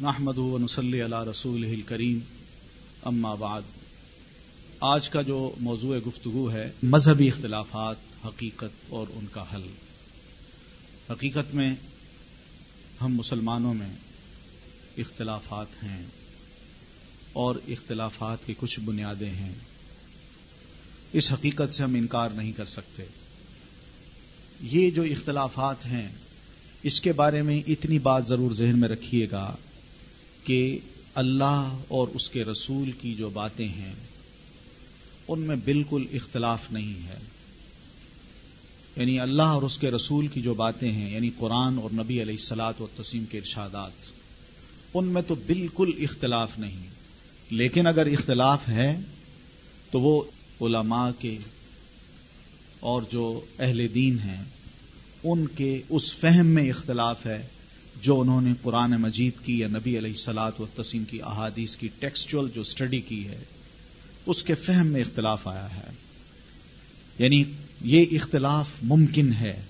نحمد ونسلی علی رسول کریم اما بعد، آج کا جو موضوع گفتگو ہے، مذہبی اختلافات، حقیقت اور ان کا حل. حقیقت میں ہم مسلمانوں میں اختلافات ہیں اور اختلافات کی کچھ بنیادیں ہیں۔ اس حقیقت سے ہم انکار نہیں کر سکتے۔ یہ جو اختلافات ہیں، اس کے بارے میں اتنی بات ضرور ذہن میں رکھیے گا کہ اللہ اور اس کے رسول کی جو باتیں ہیں، ان میں بالکل اختلاف نہیں ہے۔ یعنی اللہ اور اس کے رسول کی جو باتیں ہیں یعنی قرآن اور نبی علیہ السلاط و تسیم کے ارشادات، ان میں تو بالکل اختلاف نہیں۔ لیکن اگر اختلاف ہے، تو وہ علماء کے اور جو اہل دین ہیں، ان کے اس فہم میں اختلاف ہے۔ جو انہوں نے قرآن مجید کی یا نبی علیہ سلاد و تسیم کی احادیث کی ٹیکسچل جو اسٹڈی کی ہے، اس کے فہم میں اختلاف آیا ہے۔ یعنی یہ اختلاف ممکن ہے۔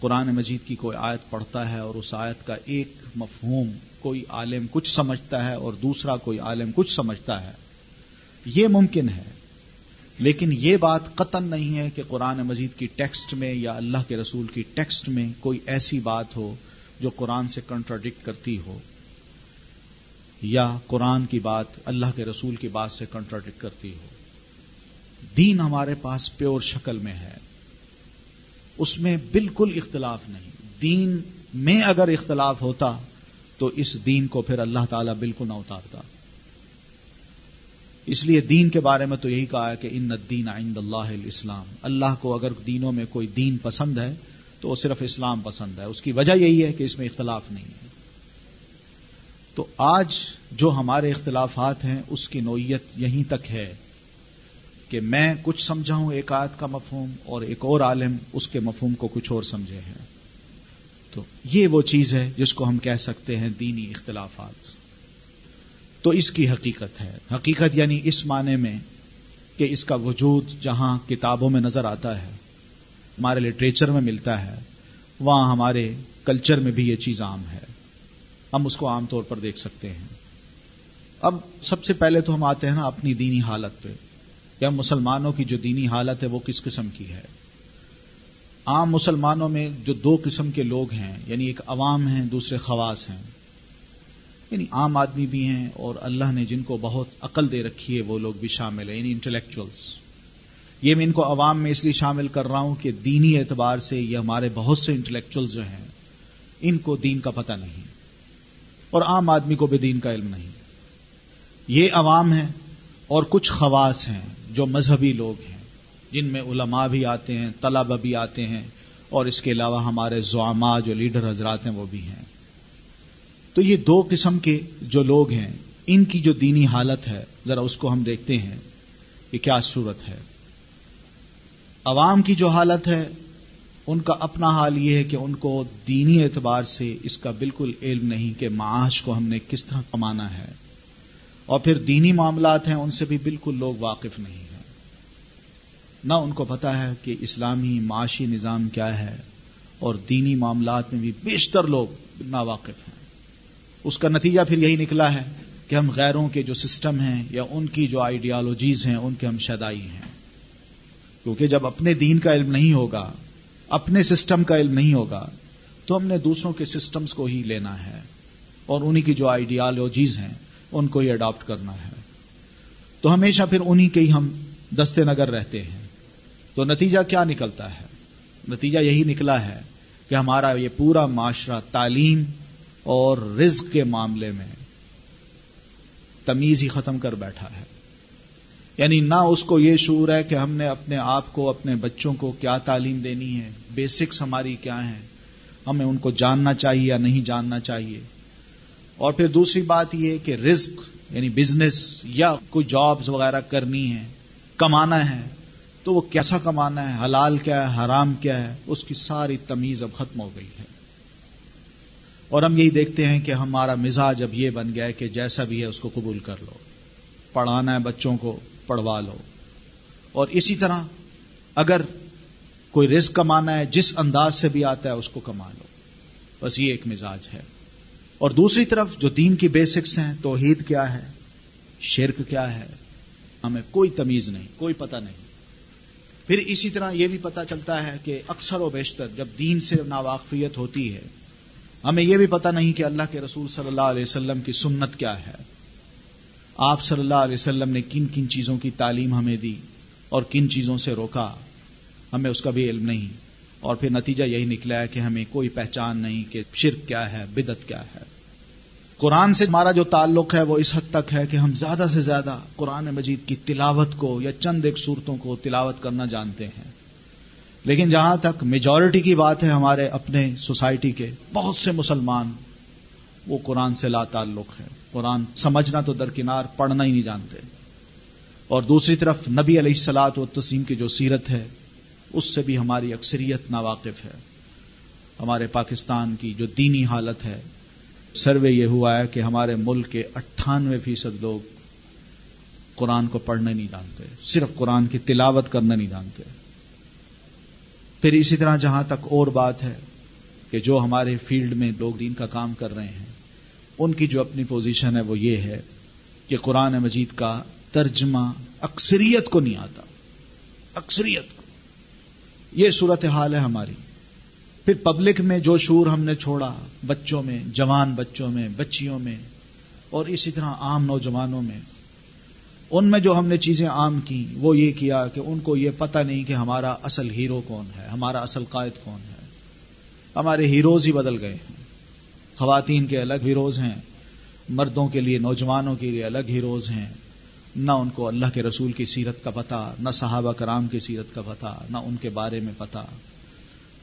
قرآن مجید کی کوئی آیت پڑھتا ہے اور اس آیت کا ایک مفہوم کوئی عالم کچھ سمجھتا ہے اور دوسرا کوئی عالم کچھ سمجھتا ہے۔ یہ ممکن ہے۔ لیکن یہ بات قطن نہیں ہے کہ قرآن مجید کی ٹیکسٹ میں یا اللہ کے رسول کی ٹیکسٹ میں کوئی ایسی بات ہو جو قرآن سے کنٹراڈکٹ کرتی ہو یا قرآن کی بات اللہ کے رسول کی بات سے کنٹراڈکٹ کرتی ہو۔ دین ہمارے پاس پیور شکل میں ہے۔ اس میں بالکل اختلاف نہیں۔ دین میں اگر اختلاف ہوتا تو اس دین کو پھر اللہ تعالیٰ بالکل نہ اتارتا۔ اس لیے دین کے بارے میں تو یہی کہا ہے کہ ان الدین عند اللہ الاسلام۔ اللہ کو اگر دینوں میں کوئی دین پسند ہے تو وہ صرف اسلام پسند ہے۔ اس کی وجہ یہی ہے کہ اس میں اختلاف نہیں ہے۔ تو آج جو ہمارے اختلافات ہیں، اس کی نوعیت یہیں تک ہے کہ میں کچھ سمجھا ہوں ایک آیت کا مفہوم اور ایک اور عالم اس کے مفہوم کو کچھ اور سمجھے ہیں۔ تو یہ وہ چیز ہے جس کو ہم کہہ سکتے ہیں دینی اختلافات۔ تو اس کی حقیقت ہے۔ حقیقت یعنی اس معنی میں کہ اس کا وجود جہاں کتابوں میں نظر آتا ہے۔ ہمارے لٹریچر میں ملتا ہے، وہاں ہمارے کلچر میں بھی یہ چیز عام ہے۔ ہم اس کو عام طور پر دیکھ سکتے ہیں۔ اب سب سے پہلے تو ہم آتے ہیں نا اپنی دینی حالت پہ۔ یا مسلمانوں کی جو دینی حالت ہے وہ کس قسم کی ہے؟ عام مسلمانوں میں جو دو قسم کے لوگ ہیں یعنی ایک عوام ہیں، دوسرے خواص ہیں۔ یعنی عام آدمی بھی ہیں اور اللہ نے جن کو بہت عقل دے رکھی ہے، وہ لوگ بھی شامل ہیں یعنی انٹلیکچوئلس یہ میں ان کو عوام میں اس لیے شامل کر رہا ہوں کہ دینی اعتبار سے یہ ہمارے بہت سے انٹلیکچوئل جو ہیں، ان کو دین کا پتہ نہیں اور عام آدمی کو بھی دین کا علم نہیں۔ یہ عوام ہیں اور کچھ خواص ہیں جو مذہبی لوگ ہیں، جن میں علماء بھی آتے ہیں، طلبہ بھی آتے ہیں اور اس کے علاوہ ہمارے زعما جو لیڈر حضرات ہیں وہ بھی ہیں۔ تو یہ دو قسم کے جو لوگ ہیں، ان کی جو دینی حالت ہے، ذرا اس کو ہم دیکھتے ہیں کہ کیا صورت ہے۔ عوام کی جو حالت ہے، ان کا اپنا حال یہ ہے کہ ان کو دینی اعتبار سے اس کا بالکل علم نہیں کہ معاش کو ہم نے کس طرح کمانا ہے۔ اور پھر دینی معاملات ہیں، ان سے بھی بالکل لوگ واقف نہیں ہیں۔ نہ ان کو پتا ہے کہ اسلامی معاشی نظام کیا ہے، اور دینی معاملات میں بھی بیشتر لوگ نا واقف ہیں۔ اس کا نتیجہ پھر یہی نکلا ہے کہ ہم غیروں کے جو سسٹم ہیں یا ان کی جو آئیڈیالوجیز ہیں، ان کے ہم شدائی ہیں۔ کیونکہ جب اپنے دین کا علم نہیں ہوگا، اپنے سسٹم کا علم نہیں ہوگا، تو ہم نے دوسروں کے سسٹمز کو ہی لینا ہے۔ اور انہی کی جو آئیڈیالوجیز ہیں، ان کو ہی اڈاپٹ کرنا ہے۔ تو ہمیشہ پھر انہی کے ہی ہم دستے نگر رہتے ہیں۔ تو نتیجہ کیا نکلتا ہے؟ نتیجہ یہی نکلا ہے کہ ہمارا یہ پورا معاشرہ تعلیم اور رزق کے معاملے میں تمیز ہی ختم کر بیٹھا ہے۔ یعنی نہ اس کو یہ شعور ہے کہ ہم نے اپنے آپ کو، اپنے بچوں کو کیا تعلیم دینی ہے بیسکس ہماری کیا ہیں؟ ہمیں ان کو جاننا چاہیے یا نہیں جاننا چاہیے؟ اور پھر دوسری بات یہ کہ رزق یعنی بزنس یا کوئی جابز وغیرہ کرنی ہے کمانا ہے، تو وہ کیسا کمانا ہے؟ حلال کیا ہے، حرام کیا ہے؟ اس کی ساری تمیز اب ختم ہو گئی ہے۔ اور ہم یہی دیکھتے ہیں کہ ہمارا مزاج اب یہ بن گیا ہے کہ جیسا بھی ہے اس کو قبول کر لو۔ پڑھانا ہے بچوں کو پڑھوا لو۔ اور اسی طرح اگر کوئی رزق کمانا ہے، جس انداز سے بھی آتا ہے، اس کو کما لو۔ بس یہ ایک مزاج ہے۔ اور دوسری طرف جو دین کی بیسکس ہیں، توحید کیا ہے؟ شرک کیا ہے؟ ہمیں کوئی تمیز نہیں، کوئی پتہ نہیں۔ پھر اسی طرح یہ بھی پتہ چلتا ہے کہ اکثر و بیشتر جب دین سے ناواقفیت ہوتی ہے، ہمیں یہ بھی پتہ نہیں کہ اللہ کے رسول صلی اللہ علیہ وسلم کی سنت کیا ہے۔ آپ صلی اللہ علیہ وسلم نے کن کن چیزوں کی تعلیم ہمیں دی اور کن چیزوں سے روکا؟ ہمیں اس کا بھی علم نہیں۔ اور پھر نتیجہ یہی نکلا ہے کہ ہمیں کوئی پہچان نہیں کہ شرک کیا ہے بدت کیا ہے۔ قرآن سے ہمارا جو تعلق ہے وہ اس حد تک ہے کہ ہم زیادہ سے زیادہ قرآن مجید کی تلاوت کو یا چند ایک صورتوں کو تلاوت کرنا جانتے ہیں۔ لیکن جہاں تک میجورٹی کی بات ہے ہمارے اپنے سوسائٹی کے، بہت سے مسلمان وہ قرآن سے لا تعلق ہے۔ قرآن سمجھنا تو درکنار، پڑھنا ہی نہیں جانتے۔ اور دوسری طرف نبی علیہ السلاط و تسیم کی جو سیرت ہے، اس سے بھی ہماری اکثریت ناواقف ہے۔ ہمارے پاکستان کی جو دینی حالت ہے، سروے یہ ہوا ہے کہ ہمارے ملک کے اٹھانوے فیصد لوگ قرآن کو پڑھنے نہیں جانتے۔ صرف قرآن کی تلاوت کرنا نہیں جانتے۔ پھر اسی طرح جہاں تک اور بات ہے کہ جو ہمارے فیلڈ میں لوگ دین کا کام کر رہے ہیں، ان کی جو اپنی پوزیشن ہے وہ یہ ہے کہ قرآن مجید کا ترجمہ اکثریت کو نہیں آتا۔ اکثریت کو۔ یہ صورت حال ہے ہماری۔ پھر پبلک میں جو شور ہم نے چھوڑا، بچوں میں، جوان بچوں میں، بچیوں میں، اور اسی طرح عام نوجوانوں میں، ان میں جو ہم نے چیزیں عام کی، وہ یہ کیا کہ ان کو یہ پتہ نہیں کہ ہمارا اصل ہیرو کون ہے، ہمارا اصل قائد کون ہے۔ ہمارے ہیروز ہی بدل گئے۔ ہیں خواتین کے الگ ہیروز ہیں، مردوں کے لیے، نوجوانوں کے لیے الگ ہیروز ہیں۔ نہ ان کو اللہ کے رسول کی سیرت کا پتہ، نہ صحابہ کرام کی سیرت کا پتہ، نہ ان کے بارے میں پتہ۔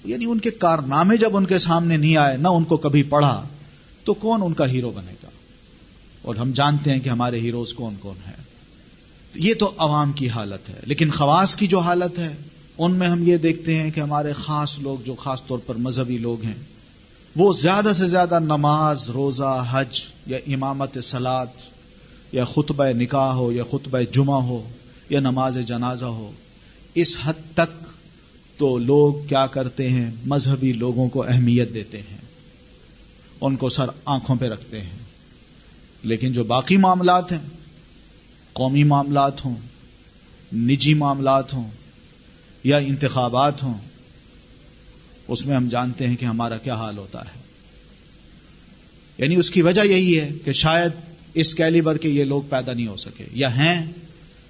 یعنی ان کے کارنامے جب ان کے سامنے نہیں آئے، نہ ان کو کبھی پڑھا، تو کون ان کا ہیرو بنے گا؟ اور ہم جانتے ہیں کہ ہمارے ہیروز کون کون ہیں۔ یہ تو عوام کی حالت ہے، لیکن خواص کی جو حالت ہے ان میں ہم یہ دیکھتے ہیں کہ ہمارے خاص لوگ جو خاص طور پر مذہبی لوگ ہیں، وہ زیادہ سے زیادہ نماز، روزہ، حج یا امامت سلاد یا خطبہ نکاح ہو یا خطبہ جمعہ ہو یا نماز جنازہ ہو، اس حد تک تو لوگ کیا کرتے ہیں؟ مذہبی لوگوں کو اہمیت دیتے ہیں، ان کو سر آنکھوں پہ رکھتے ہیں۔ لیکن جو باقی معاملات ہیں، قومی معاملات ہوں، نجی معاملات ہوں یا انتخابات ہوں، اس میں ہم جانتے ہیں کہ ہمارا کیا حال ہوتا ہے۔ یعنی اس کی وجہ یہی ہے کہ شاید اس کیلیبر کے یہ لوگ پیدا نہیں ہو سکے۔ یا ہیں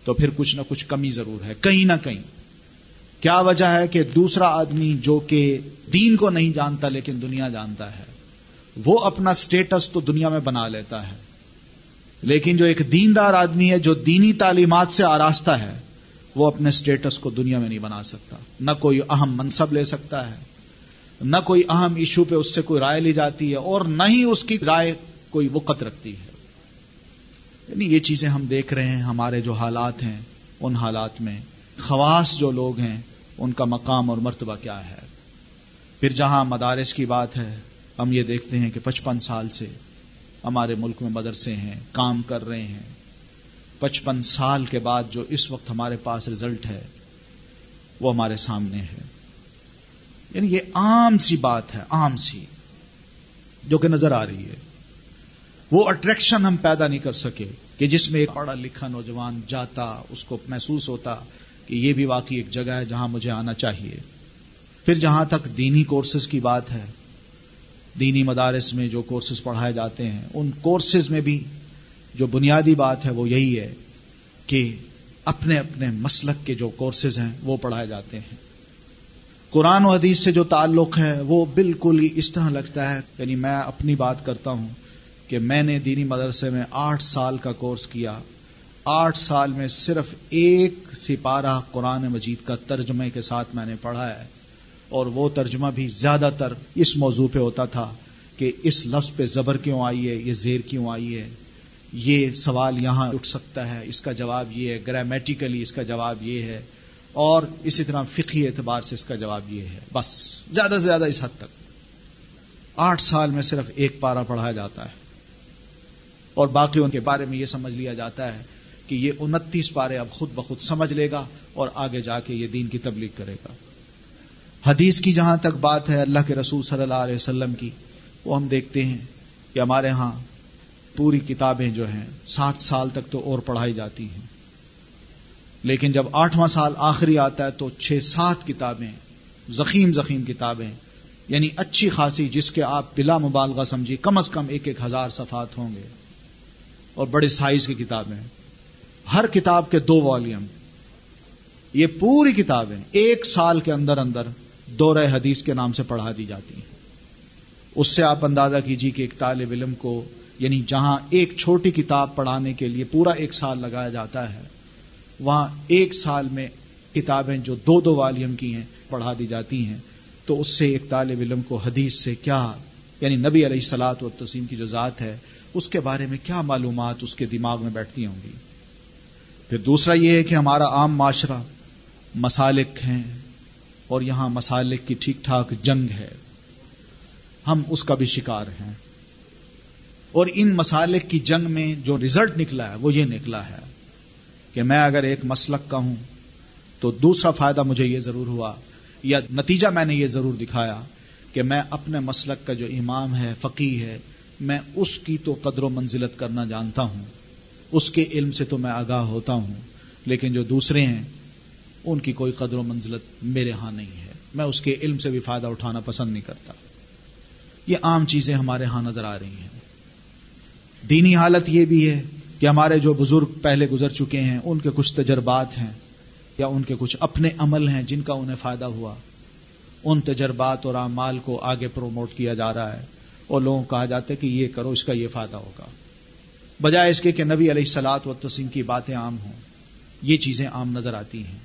تو پھر کچھ نہ کچھ کمی ضرور ہے، کہیں نہ کہیں۔ کیا وجہ ہے کہ دوسرا آدمی جو کہ دین کو نہیں جانتا لیکن دنیا جانتا ہے، وہ اپنا سٹیٹس تو دنیا میں بنا لیتا ہے۔ لیکن جو ایک دیندار آدمی ہے، جو دینی تعلیمات سے آراستہ ہے وہ اپنے سٹیٹس کو دنیا میں نہیں بنا سکتا۔ نہ کوئی اہم منصب لے سکتا ہے۔ نہ کوئی اہم ایشو پہ اس سے کوئی رائے لی جاتی ہے اور نہ ہی اس کی رائے کوئی وقت رکھتی ہے۔ یعنی یہ چیزیں ہم دیکھ رہے ہیں، ہمارے جو حالات ہیں، ان حالات میں خواص جو لوگ ہیں، ان کا مقام اور مرتبہ کیا ہے۔ پھر جہاں مدارس کی بات ہے، ہم یہ دیکھتے ہیں کہ پچپن سال سے ہمارے ملک میں مدرسے ہیں، کام کر رہے ہیں۔ پچپن سال کے بعد جو اس وقت ہمارے پاس رزلٹ ہے، وہ ہمارے سامنے ہے۔ یعنی یہ عام سی بات ہے، عام سی، جو کہ نظر آ رہی ہے۔ وہ اٹریکشن ہم پیدا نہیں کر سکے کہ جس میں ایک پڑھا لکھا نوجوان جاتا، اس کو محسوس ہوتا کہ یہ بھی واقعی ایک جگہ ہے جہاں مجھے آنا چاہیے۔ پھر جہاں تک دینی کورسز کی بات ہے، دینی مدارس میں جو کورسز پڑھائے جاتے ہیں، ان کورسز میں بھی جو بنیادی بات ہے وہ یہی ہے کہ اپنے اپنے مسلک کے جو کورسز ہیں وہ پڑھائے جاتے ہیں۔ قرآن و حدیث سے جو تعلق ہے وہ بالکل ہی اس طرح لگتا ہے۔ یعنی میں اپنی بات کرتا ہوں کہ میں نے دینی مدرسے میں آٹھ سال کا کورس کیا۔ آٹھ سال میں صرف ایک سپارہ قرآن مجید کا ترجمے کے ساتھ میں نے پڑھا ہے۔ اور وہ ترجمہ بھی زیادہ تر اس موضوع پہ ہوتا تھا کہ اس لفظ پہ زبر کیوں آئی ہے، یہ زیر کیوں آئی ہے۔ یہ سوال یہاں اٹھ سکتا ہے۔ اس کا جواب یہ ہے گرامیٹیکلی اس کا جواب یہ ہے اور اسی طرح فقی اعتبار سے اس کا جواب یہ ہے۔ بس، زیادہ سے زیادہ اس حد تک۔ آٹھ سال میں صرف ایک پارا پڑھایا جاتا ہے۔ اور باقی ان کے بارے میں یہ سمجھ لیا جاتا ہے کہ یہ انتیس پارے اب خود بخود سمجھ لے گا اور آگے جا کے یہ دین کی تبلیغ کرے گا۔ حدیث کی جہاں تک بات ہے اللہ کے رسول صلی اللہ علیہ وسلم کی، وہ ہم دیکھتے ہیں کہ ہمارے ہاں پوری کتابیں جو ہیں، سات سال تک تو اور پڑھائی جاتی ہیں۔ لیکن جب آٹھواں سال آخری آتا ہے تو چھ سات کتابیں، زخیم زخیم کتابیں یعنی اچھی خاصی جس کے آپ بلا مبالغہ سمجھی کم از کم ایک ایک ہزار صفحات ہوں گے۔ اور بڑے سائز کی کتابیں۔ ہر کتاب کے دو والیوم۔ یہ پوری کتابیں ایک سال کے اندر اندر دورہ حدیث کے نام سے پڑھا دی جاتی ہیں۔ اس سے آپ اندازہ کیجیے کہ ایک طالب علم کو یعنی جہاں ایک چھوٹی کتاب پڑھانے کے لیے پورا ایک سال لگایا جاتا ہے، وہاں ایک سال میں کتابیں جو دو دو والیوم کی ہیں پڑھا دی جاتی ہیں۔ تو اس سے ایک طالب علم کو حدیث سے کیا یعنی نبی علیہ سلاد و تسیم کی جو ذات ہے، اس کے بارے میں کیا معلومات اس کے دماغ میں بیٹھتی ہوں گی؟ پھر دوسرا یہ ہے کہ ہمارا عام معاشرہ مسالک ہیں اور یہاں مسالک کی ٹھیک ٹھاک جنگ ہے۔ ہم اس کا بھی شکار ہیں۔ اور ان مسالک کی جنگ میں جو ریزلٹ نکلا ہے، وہ یہ نکلا ہے کہ میں اگر ایک مسلک کا ہوں تو دوسرا فائدہ مجھے یہ ضرور ہوا یا نتیجہ میں نے یہ ضرور دکھایا کہ میں اپنے مسلک کا جو امام ہے فقی ہے، میں اس کی تو قدر و منزلت کرنا جانتا ہوں۔ اس کے علم سے تو میں آگاہ ہوتا ہوں، لیکن جو دوسرے ہیں، ان کی کوئی قدر و منزلت میرے ہاں نہیں ہے۔ میں اس کے علم سے بھی فائدہ اٹھانا پسند نہیں کرتا۔ یہ عام چیزیں ہمارے ہاں نظر آ رہی ہیں۔ دینی حالت یہ بھی ہے کہ ہمارے جو بزرگ پہلے گزر چکے ہیں، ان کے کچھ تجربات ہیں یا ان کے کچھ اپنے عمل ہیں جن کا انہیں فائدہ ہوا۔ ان تجربات اور اعمال کو آگے پروموٹ کیا جا رہا ہے اور لوگوں کو کہا جاتا ہے کہ یہ کرو، اس کا یہ فائدہ ہوگا۔ بجائے اس کے کہ نبی علیہ سلاد و تسیم کی باتیں عام ہوں، یہ چیزیں عام نظر آتی ہیں۔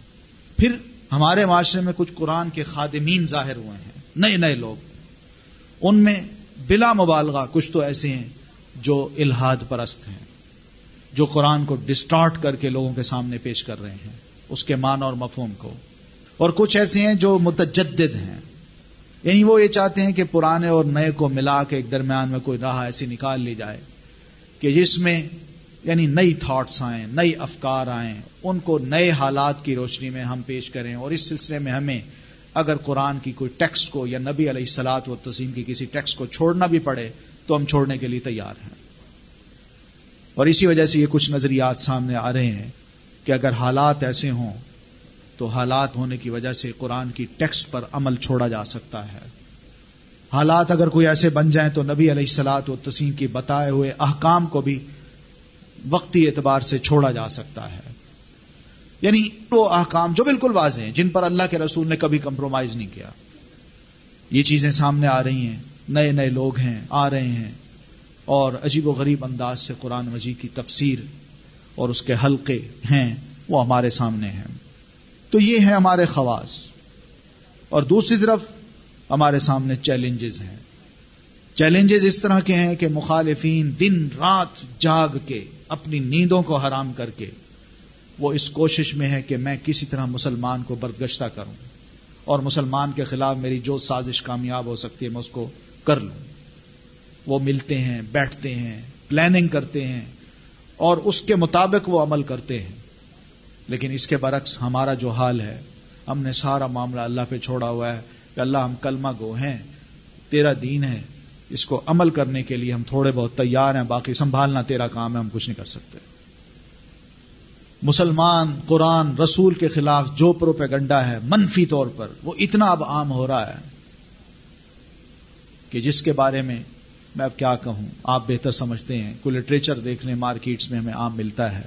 پھر ہمارے معاشرے میں کچھ قرآن کے خادمین ظاہر ہوئے ہیں، نئے نئے لوگ۔ ان میں بلا مبالغہ کچھ تو ایسے ہیں جو الہاد پرست ہیں، جو قرآن کو ڈسٹارٹ کر کے لوگوں کے سامنے پیش کر رہے ہیں، اس کے مان اور مفہوم کو۔ اور کچھ ایسے ہیں جو متجدد ہیں۔ یعنی وہ یہ چاہتے ہیں کہ پرانے اور نئے کو ملا کے ایک درمیان میں کوئی راہ ایسی نکال لی جائے کہ جس میں یعنی نئی تھاٹس آئیں، نئی افکار آئیں، ان کو نئے حالات کی روشنی میں ہم پیش کریں۔ اور اس سلسلے میں ہمیں اگر قرآن کی کوئی ٹیکسٹ کو یا نبی علیہ سلاد و تسیم کی کسی ٹیکسٹ کو چھوڑنا بھی پڑے تو ہم چھوڑنے کے لیے تیار ہیں۔ اور اسی وجہ سے یہ کچھ نظریات سامنے آ رہے ہیں کہ اگر حالات ایسے ہوں تو حالات ہونے کی وجہ سے قرآن کی ٹیکسٹ پر عمل چھوڑا جا سکتا ہے۔ حالات اگر کوئی ایسے بن جائیں تو نبی علیہ السلاط و تسیم کی بتائے ہوئے احکام کو بھی وقتی اعتبار سے چھوڑا جا سکتا ہے۔ یعنی وہ احکام جو بالکل واضح ہیں، جن پر اللہ کے رسول نے کبھی کمپرومائز نہیں کیا۔ یہ چیزیں سامنے آ رہی ہیں۔ نئے نئے لوگ ہیں، آ رہے ہیں۔ اور عجیب و غریب انداز سے قرآن مجید کی تفسیر اور اس کے حلقے ہیں، وہ ہمارے سامنے ہیں۔ تو یہ ہیں ہمارے خواص۔ اور دوسری طرف ہمارے سامنے چیلنجز ہیں۔ چیلنجز اس طرح کے ہیں کہ مخالفین دن رات جاگ کے، اپنی نیندوں کو حرام کر کے، وہ اس کوشش میں ہے کہ میں کسی طرح مسلمان کو بردگشتہ کروں۔ اور مسلمان کے خلاف میری جو سازش کامیاب ہو سکتی ہے، میں اس کو کر لوں۔ وہ ملتے ہیں، بیٹھتے ہیں پلاننگ کرتے ہیں اور اس کے مطابق وہ عمل کرتے ہیں۔ لیکن اس کے برعکس ہمارا جو حال ہے، ہم نے سارا معاملہ اللہ پہ چھوڑا ہوا ہے کہ اللہ ہم کلمہ گو ہیں، تیرا دین ہے، اس کو عمل کرنے کے لیے ہم تھوڑے بہت تیار ہیں، باقی سنبھالنا تیرا کام ہے، ہم کچھ نہیں کر سکتے۔ مسلمان، قرآن، رسول کے خلاف جو پروپیگنڈا ہے، منفی طور پر وہ اتنا اب عام ہو رہا ہے۔ کہ جس کے بارے میں میں اب کیا کہوں؟ آپ بہتر سمجھتے ہیں۔ کوئی لٹریچر دیکھ لیں مارکیٹس میں ہمیں عام ملتا ہے۔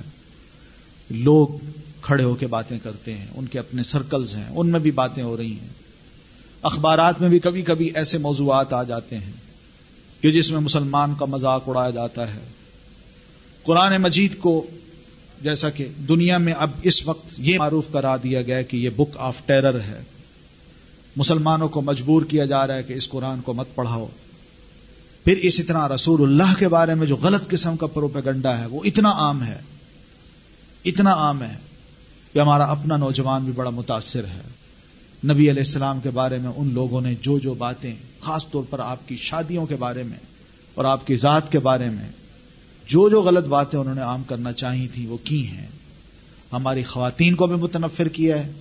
لوگ کھڑے ہو کے باتیں کرتے ہیں۔ ان کے اپنے سرکلز ہیں۔ ان میں بھی باتیں ہو رہی ہیں۔ اخبارات میں بھی کبھی کبھی ایسے موضوعات آ جاتے ہیں کہ جس میں مسلمان کا مذاق اڑایا جاتا ہے۔ قرآن مجید کو جیسا کہ دنیا میں اب اس وقت یہ معروف کرا دیا گیا کہ یہ بک آف ٹیرر ہے۔ مسلمانوں کو مجبور کیا جا رہا ہے کہ اس قرآن کو مت پڑھاؤ۔ پھر اسی طرح رسول اللہ کے بارے میں جو غلط قسم کا پروپیگنڈا ہے، وہ اتنا عام ہے، اتنا عام ہے کہ ہمارا اپنا نوجوان بھی بڑا متاثر ہے۔ نبی علیہ السلام کے بارے میں ان لوگوں نے جو جو باتیں، خاص طور پر آپ کی شادیوں کے بارے میں اور آپ کی ذات کے بارے میں، جو جو غلط باتیں انہوں نے عام کرنا چاہی تھی وہ کی ہیں۔ ہماری خواتین کو بھی متنفر کیا ہے۔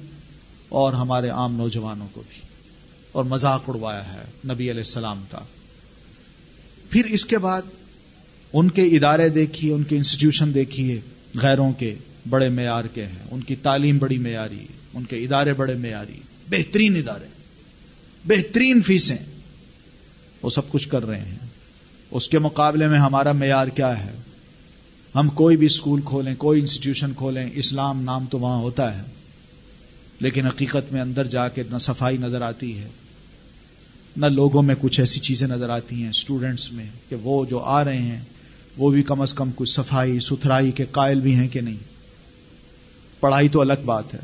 اور ہمارے عام نوجوانوں کو بھی اور مذاق اڑوایا ہے نبی علیہ السلام کا۔ پھر اس کے بعد ان کے ادارے دیکھیے، ان کے انسٹیٹیوشن دیکھیے، غیروں کے بڑے معیار کے ہیں۔ ان کی تعلیم بڑی معیاری، ان کے ادارے بڑے معیاری۔ بہترین ادارے، بہترین فیسیں، وہ سب کچھ کر رہے ہیں۔ اس کے مقابلے میں ہمارا معیار کیا ہے؟ ہم کوئی بھی اسکول کھولیں، کوئی انسٹیٹیوشن کھولیں، اسلام نام تو وہاں ہوتا ہے۔ لیکن حقیقت میں اندر جا کے نہ صفائی نظر آتی ہے، نہ لوگوں میں کچھ ایسی چیزیں نظر آتی ہیں اسٹوڈینٹس میں کہ وہ جو آ رہے ہیں، وہ بھی کم از کم کچھ صفائی، ستھرائی کے قائل بھی ہیں کہ نہیں۔ پڑھائی تو الگ بات ہے۔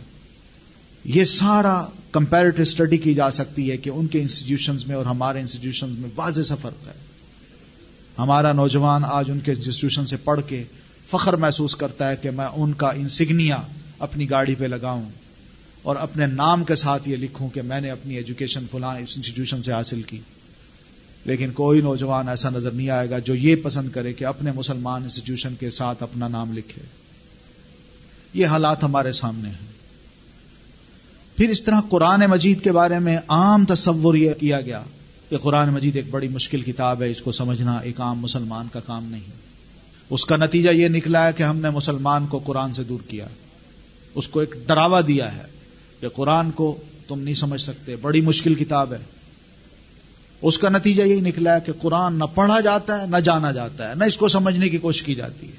یہ سارا کمپیرٹو اسٹڈی کی جا سکتی ہے کہ ان کے انسٹیٹیوشنز میں اور ہمارے انسٹیٹیوشنز میں واضح سا فرق ہے۔ ہمارا نوجوان آج ان کے انسٹیٹیوشن سے پڑھ کے فخر محسوس کرتا ہے کہ میں ان کا انسگنیا اپنی گاڑی پہ لگاؤں۔ اور اپنے نام کے ساتھ یہ لکھوں کہ میں نے اپنی ایجوکیشن فلاں انسٹیٹیوشن سے حاصل کی۔ لیکن کوئی نوجوان ایسا نظر نہیں آئے گا جو یہ پسند کرے کہ اپنے مسلمان انسٹیٹیوشن کے ساتھ اپنا نام لکھے۔ یہ حالات ہمارے سامنے ہیں۔ پھر اس طرح قرآن مجید کے بارے میں عام تصور یہ کیا گیا کہ قرآن مجید ایک بڑی مشکل کتاب ہے، اس کو سمجھنا ایک عام مسلمان کا کام نہیں۔ اس کا نتیجہ یہ نکلا ہے کہ ہم نے مسلمان کو قرآن سے دور کیا۔ اس کو ایک ڈراوا دیا ہے۔ کہ قرآن کو تم نہیں سمجھ سکتے، بڑی مشکل کتاب ہے۔ اس کا نتیجہ یہی نکلا ہے کہ قرآن نہ پڑھا جاتا ہے، نہ جانا جاتا ہے، نہ اس کو سمجھنے کی کوشش کی جاتی ہے۔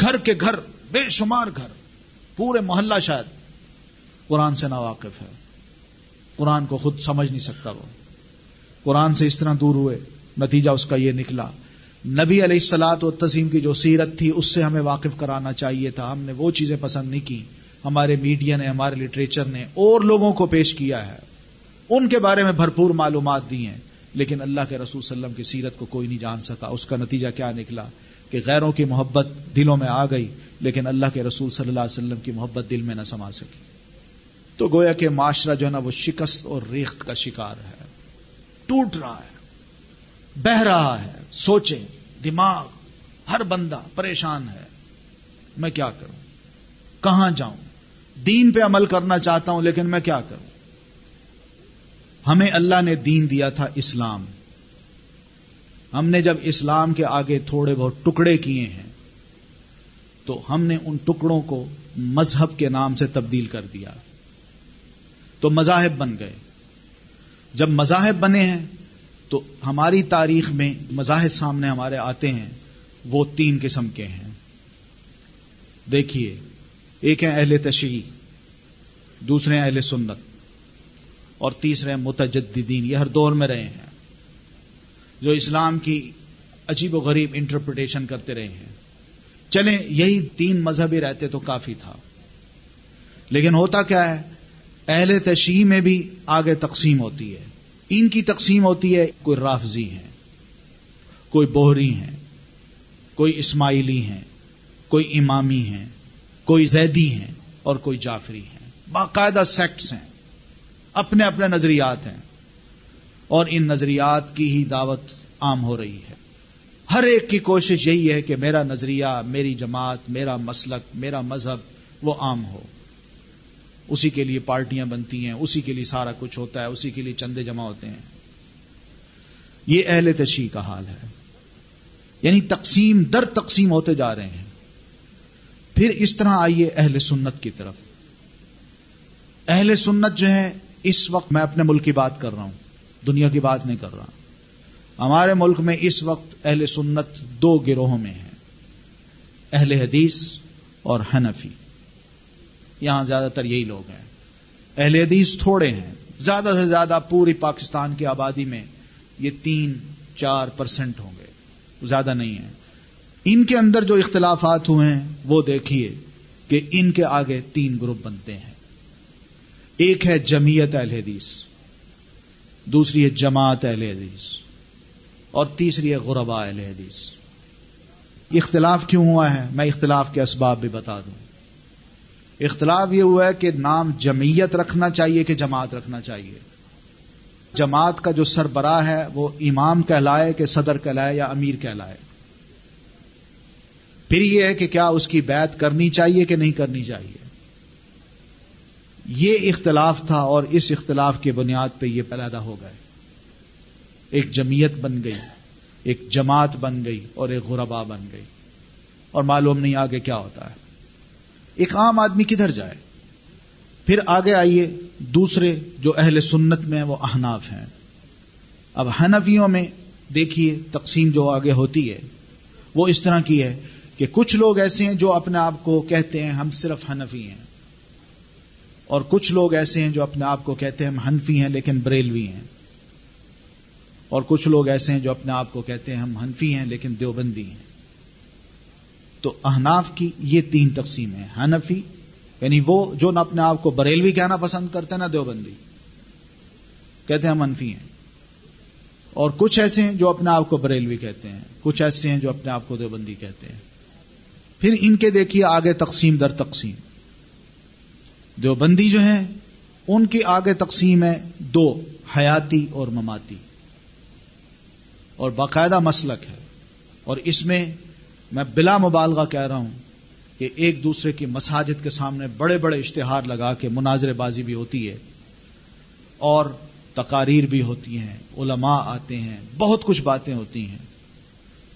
گھر کے گھر، بے شمار گھر، پورے محلہ شاید قرآن سے نا واقف ہے۔ قرآن کو خود سمجھ نہیں سکتا وہ۔ قرآن سے اس طرح دور ہوئے، نتیجہ اس کا یہ نکلا۔ نبی علیہ السلاط و تزیم کی جو سیرت تھی، اس سے ہمیں واقف کرانا چاہیے تھا۔ ہم نے وہ چیزیں پسند نہیں کی۔ ہمارے میڈیا نے، ہمارے لٹریچر نے اور لوگوں کو پیش کیا ہے۔ ان کے بارے میں بھرپور معلومات دی ہیں، لیکن اللہ کے رسول صلی اللہ علیہ وسلم کی سیرت کو کوئی نہیں جان سکا۔ اس کا نتیجہ کیا نکلا؟ کہ غیروں کی محبت دلوں میں آ گئی، لیکن اللہ کے رسول صلی اللہ علیہ وسلم کی محبت دل میں نہ سما سکی۔ تو گویا کہ معاشرہ جو ہے نا، وہ شکست اور ریخت کا شکار ہے۔ ٹوٹ رہا ہے، بہ رہا ہے۔ سوچیں، دماغ، ہر بندہ پریشان ہے۔ میں کیا کروں؟ کہاں جاؤں؟ دین پہ عمل کرنا چاہتا ہوں، لیکن میں کیا کروں؟ ہمیں اللہ نے دین دیا تھا اسلام۔ ہم نے جب اسلام کے آگے تھوڑے بہت ٹکڑے کیے ہیں، تو ہم نے ان ٹکڑوں کو مذہب کے نام سے تبدیل کر دیا۔ تو مذاہب بن گئے۔ جب مذاہب بنے ہیں، تو ہماری تاریخ میں مذاہب سامنے ہمارے آتے ہیں، وہ تین قسم کے ہیں۔ دیکھیے ایک ہے اہل تشریح، دوسرے اہل سنت، اور تیسرے متجدین یہ ہر دور میں رہے ہیں، جو اسلام کی عجیب و غریب انٹرپریٹیشن کرتے رہے ہیں۔ چلیں، یہی تین مذہبی رہتے تو کافی تھا۔ لیکن ہوتا کیا ہے، اہل تشیح میں بھی آگے تقسیم ہوتی ہے۔ ان کی تقسیم ہوتی ہے، کوئی رافضی ہیں، کوئی بوہری ہیں، کوئی اسماعیلی ہیں، کوئی امامی ہیں۔ کوئی زیدی ہیں اور کوئی جعفری ہیں۔ باقاعدہ سیکٹس ہیں۔ اپنے اپنے نظریات ہیں۔ اور ان نظریات کی ہی دعوت عام ہو رہی ہے۔ ہر ایک کی کوشش یہی ہے کہ میرا نظریہ، میری جماعت، میرا مسلک، میرا مذہب وہ عام ہو۔ اسی کے لیے پارٹیاں بنتی ہیں، اسی کے لیے سارا کچھ ہوتا ہے، اسی کے لیے چندے جمع ہوتے ہیں۔ یہ اہل تشیح کا حال ہے۔ یعنی تقسیم، در تقسیم ہوتے جا رہے ہیں۔ پھر اس طرح آئیے اہل سنت کی طرف۔ اہل سنت جو ہے اس وقت میں اپنے ملک کی بات کر رہا ہوں، دنیا کی بات نہیں کر رہا۔ ہمارے ملک میں اس وقت اہل سنت دو گروہوں میں ہے اہل حدیث اور حنفی۔ یہاں زیادہ تر یہی لوگ ہیں۔ اہل حدیث تھوڑے ہیں، زیادہ سے زیادہ پوری پاکستان کی آبادی میں یہ تین چار پرسنٹ ہوں گے زیادہ نہیں ہے ان کے اندر جو اختلافات ہوئے ہیں، وہ دیکھیے کہ ان کے آگے تین گروپ بنتے ہیں۔ ایک ہے جمعیت اہل حدیث، دوسری ہے جماعت اہل حدیث، اور تیسری ہے غربا اہل حدیث۔ اختلاف کیوں ہوا ہے؟ میں اختلاف کے اسباب بھی بتا دوں۔ اختلاف یہ ہوا ہے کہ نام جمعیت رکھنا چاہیے کہ جماعت رکھنا چاہیے۔ جماعت کا جو سربراہ ہے، وہ امام کہلائے کہ صدر کہلائے یا امیر کہلائے۔ پھر یہ ہے کہ کیا اس کی بیعت کرنی چاہیے کہ نہیں کرنی چاہیے؟ یہ اختلاف تھا اور اس اختلاف کی بنیاد پہ یہ پیدا ہو گئے۔ ایک جمعیت بن گئی، ایک جماعت بن گئی اور ایک غربا بن گئی۔ اور معلوم نہیں آگے کیا ہوتا ہے۔ ایک عام آدمی کدھر جائے؟ پھر آگے آئیے، دوسرے جو اہل سنت میں وہ احناف ہیں۔ اب حنفیوں میں دیکھیے، تقسیم جو آگے ہوتی ہے، وہ اس طرح کی ہے۔ کہ کچھ لوگ ایسے ہیں جو اپنے آپ کو کہتے ہیں ہم صرف حنفی ہیں اور کچھ لوگ ایسے ہیں جو اپنے آپ کو کہتے ہیں ہم حنفی ہیں لیکن بریلوی ہیں اور کچھ لوگ ایسے ہیں جو اپنے آپ کو کہتے ہیں ہم حنفی ہیں لیکن دیوبندی ہیں۔ تو احناف کی یہ تین تقسیم ہے حنفی یعنی وہ جو نہ اپنے آپ کو بریلوی کہنا پسند کرتے ہیں، نہ دیوبندی۔ کہتے ہیں ہم منفی ہیں۔ اور کچھ ایسے ہیں جو اپنے آپ کو بریلوی کہتے ہیں، کچھ ایسے ہیں جو اپنے آپ کو دیوبندی کہتے ہیں۔ پھر ان کے دیکھیے آگے تقسیم در تقسیم۔ دیوبندی جو ہیں، ان کی آگے تقسیم ہے دو، حیاتی اور مماتی۔ اور باقاعدہ مسلک ہے۔ اور اس میں میں بلا مبالغہ کہہ رہا ہوں کہ ایک دوسرے کی مساجد کے سامنے بڑے بڑے اشتہار لگا کے مناظر بازی بھی ہوتی ہے۔ اور تقاریر بھی ہوتی ہیں، علماء آتے ہیں، بہت کچھ باتیں ہوتی ہیں۔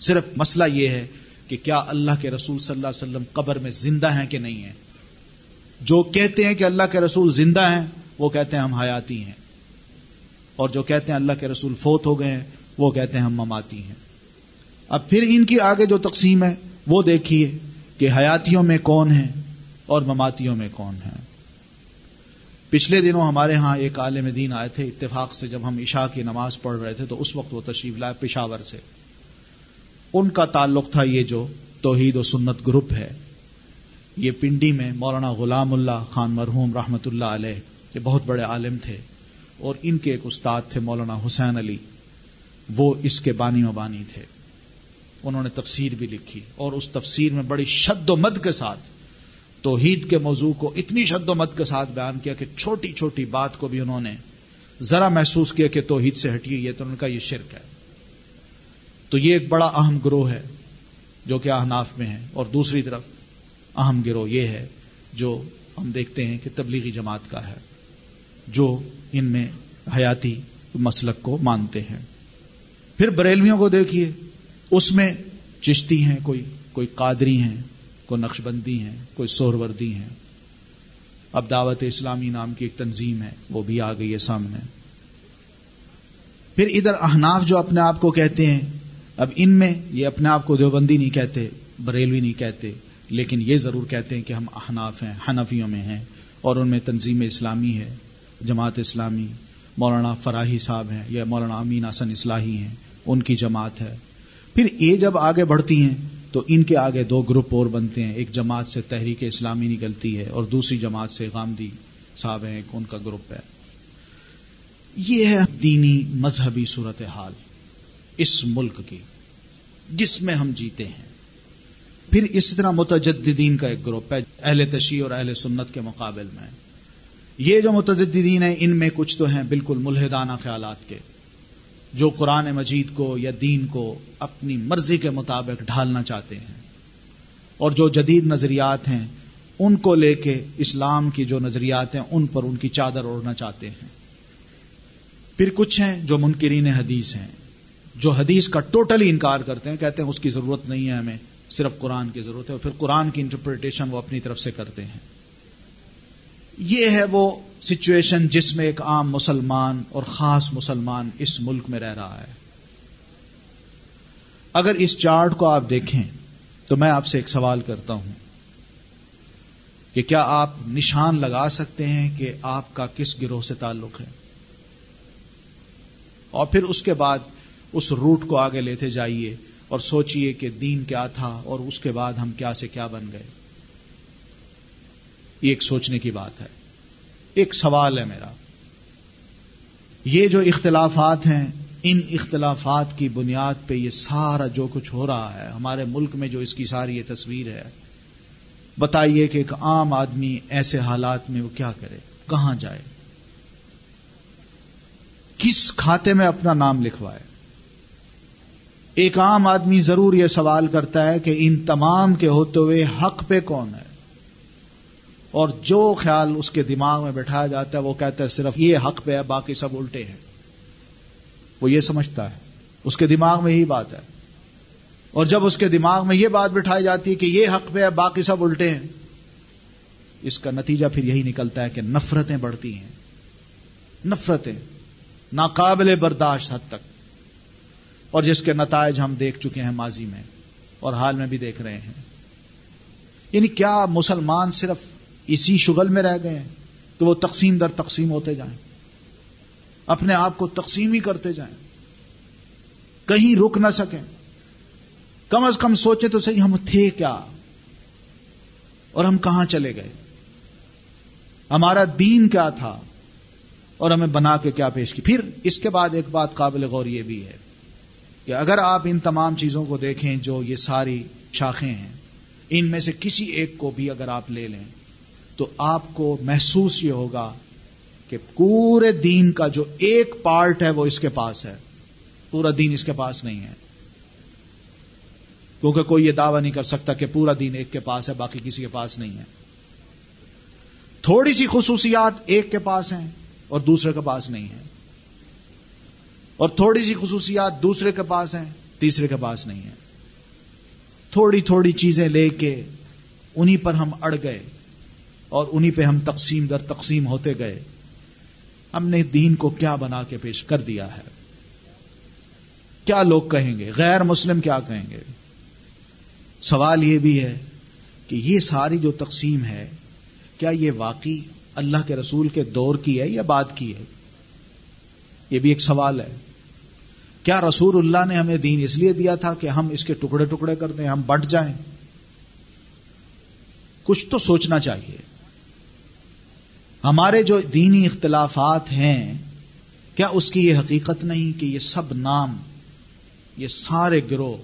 صرف مسئلہ یہ ہے کہ کیا اللہ کے رسول صلی اللہ علیہ وسلم قبر میں زندہ ہیں کہ نہیں ہیں؟ جو کہتے ہیں کہ اللہ کے رسول زندہ ہیں، وہ کہتے ہیں ہم حیاتی ہیں۔ اور جو کہتے ہیں اللہ کے رسول فوت ہو گئے ہیں، وہ کہتے ہیں ہم مماتی ہیں۔ اب پھر ان کی آگے جو تقسیم ہے، وہ دیکھیے کہ حیاتیوں میں کون ہیں اور مماتیوں میں کون ہیں۔ پچھلے دنوں ہمارے ہاں ایک عالم دین آئے تھے، اتفاق سے جب ہم عشاء کی نماز پڑھ رہے تھے، تو اس وقت وہ تشریف لائے، پشاور سے۔ ان کا تعلق تھا یہ جو توحید و سنت گروپ ہے۔ یہ پنڈی میں مولانا غلام اللہ خان مرحوم رحمت اللہ علیہ یہ بہت بڑے عالم تھے اور ان کے ایک استاد تھے مولانا حسین علی۔ وہ اس کے بانی و بانی تھے۔ انہوں نے تفسیر بھی لکھی اور اس تفسیر میں بڑی شد و مد کے ساتھ توحید کے موضوع کو اتنی شد و مد کے ساتھ بیان کیا کہ چھوٹی چھوٹی بات کو بھی انہوں نے ذرا محسوس کیا کہ توحید سے ہٹیے یہ تو ان کا یہ شرک ہے۔ تو یہ ایک بڑا اہم گروہ ہے جو کہ احناف میں ہے اور دوسری طرف اہم گروہ یہ ہے جو ہم دیکھتے ہیں کہ تبلیغی جماعت کا ہے، جو ان میں حیاتی مسلک کو مانتے ہیں۔ پھر بریلویوں کو دیکھیے، اس میں چشتی ہیں، کوئی کوئی قادری ہیں، کوئی نقش بندی ہیں، کوئی سوروردی ہیں۔ اب دعوت اسلامی نام کی ایک تنظیم ہے، وہ بھی آ گئی ہے سامنے۔ پھر ادھر احناف جو اپنے آپ کو کہتے ہیں اب ان میں یہ اپنے آپ کو دیوبندی نہیں کہتے، بریلوی نہیں کہتے، لیکن یہ ضرور کہتے ہیں کہ ہم احناف ہیں، حنفیوں میں ہیں اور ان میں تنظیم اسلامی ہے، جماعت اسلامی، مولانا فراہی صاحب ہیں یا مولانا امین حسن اصلاحی ہیں، ان کی جماعت ہے۔ پھر یہ جب آگے بڑھتی ہیں تو ان کے آگے دو گروپ اور بنتے ہیں، ایک جماعت سے تحریک اسلامی نکلتی ہے اور دوسری جماعت سے غامدی صاحب ہیں ان کا گروپ ہے۔ یہ ہے دینی مذہبی صورت حال اس ملک کی، جس میں ہم جیتے ہیں۔ پھر اس طرح متجددین کا ایک گروپ ہے، اہل تشیع اور اہل سنت کے مقابل میں۔ یہ جو متجددین ہیں، ان میں کچھ تو ہیں بالکل ملحدانہ خیالات کے، جو قرآن مجید کو یا دین کو اپنی مرضی کے مطابق ڈھالنا چاہتے ہیں۔ اور جو جدید نظریات ہیں، ان کو لے کے اسلام کی جو نظریات ہیں، ان پر ان کی چادر اوڑھنا چاہتے ہیں۔ پھر کچھ ہیں جو منکرین حدیث ہیں۔ جو حدیث کا ٹوٹلی انکار کرتے ہیں، کہتے ہیں اس کی ضرورت نہیں ہے ہمیں، صرف قرآن کی ضرورت ہے، اور پھر قرآن کی انٹرپریٹیشن وہ اپنی طرف سے کرتے ہیں۔ یہ ہے وہ سچویشن جس میں ایک عام مسلمان اور خاص مسلمان اس ملک میں رہ رہا ہے۔ اگر اس چارٹ کو آپ دیکھیں، تو میں آپ سے ایک سوال کرتا ہوں کہ کیا آپ نشان لگا سکتے ہیں کہ آپ کا کس گروہ سے تعلق ہے؟ اور پھر اس کے بعد اس روٹ کو آگے لیتے جائیے اور سوچئے کہ دین کیا تھا اور اس کے بعد ہم کیا سے کیا بن گئے۔ یہ ایک سوچنے کی بات ہے۔ ایک سوال ہے میرا۔ یہ جو اختلافات ہیں، ان اختلافات کی بنیاد پہ یہ سارا جو کچھ ہو رہا ہے، ہمارے ملک میں جو اس کی ساری یہ تصویر ہے، بتائیے کہ ایک عام آدمی ایسے حالات میں وہ کیا کرے؟ کہاں جائے؟ کس کھاتے میں اپنا نام لکھوائے؟ ایک عام آدمی ضرور یہ سوال کرتا ہے کہ ان تمام کے ہوتے ہوئے حق پہ کون ہے؟ اور جو خیال اس کے دماغ میں بٹھایا جاتا ہے وہ کہتا ہے صرف یہ حق پہ ہے، باقی سب الٹے ہیں۔ وہ یہ سمجھتا ہے۔ اس کے دماغ میں یہی بات ہے۔ اور جب اس کے دماغ میں یہ بات بٹھائی جاتی ہے کہ یہ حق پہ ہے، باقی سب الٹے ہیں، اس کا نتیجہ پھر یہی نکلتا ہے کہ نفرتیں بڑھتی ہیں۔ نفرتیں ناقابل برداشت حد تک۔ اور جس کے نتائج ہم دیکھ چکے ہیں ماضی میں اور حال میں بھی دیکھ رہے ہیں۔ یعنی کیا مسلمان صرف اسی شغل میں رہ گئے ہیں کہ وہ تقسیم در تقسیم ہوتے جائیں؟ اپنے آپ کو تقسیم ہی کرتے جائیں۔ کہیں رک نہ سکیں۔ کم از کم سوچے تو صحیح ہم تھے کیا؟ اور ہم کہاں چلے گئے؟ ہمارا دین کیا تھا؟ اور ہمیں بنا کے کیا پیش کی؟ پھر اس کے بعد ایک بات قابل غور یہ بھی ہے۔ کہ اگر آپ ان تمام چیزوں کو دیکھیں جو یہ ساری شاخیں ہیں، ان میں سے کسی ایک کو بھی اگر آپ لے لیں، تو آپ کو محسوس یہ ہوگا کہ پورے دین کا جو ایک پارٹ ہے وہ اس کے پاس ہے۔ پورا دین اس کے پاس نہیں ہے۔ کیونکہ کوئی یہ دعویٰ نہیں کر سکتا کہ پورا دین ایک کے پاس ہے، باقی کسی کے پاس نہیں ہے۔ تھوڑی سی خصوصیات ایک کے پاس ہیں اور دوسرے کے پاس نہیں ہے۔ اور تھوڑی سی خصوصیات دوسرے کے پاس ہیں، تیسرے کے پاس نہیں ہے تھوڑی تھوڑی چیزیں لے کے انہی پر ہم اڑ گئے اور انہی پہ ہم تقسیم در تقسیم ہوتے گئے۔ ہم نے دین کو کیا بنا کے پیش کر دیا ہے؟ کیا لوگ کہیں گے؟ غیر مسلم کیا کہیں گے؟ سوال یہ بھی ہے کہ یہ ساری جو تقسیم ہے، کیا یہ واقعی اللہ کے رسول کے دور کی ہے یا بعد کی ہے؟ یہ بھی ایک سوال ہے۔ کیا رسول اللہ نے ہمیں دین اس لیے دیا تھا کہ ہم اس کے ٹکڑے ٹکڑے کر دیں، ہم بٹ جائیں؟ کچھ تو سوچنا چاہیے۔ ہمارے جو دینی اختلافات ہیں، کیا اس کی یہ حقیقت نہیں کہ یہ سب نام، یہ سارے گروہ،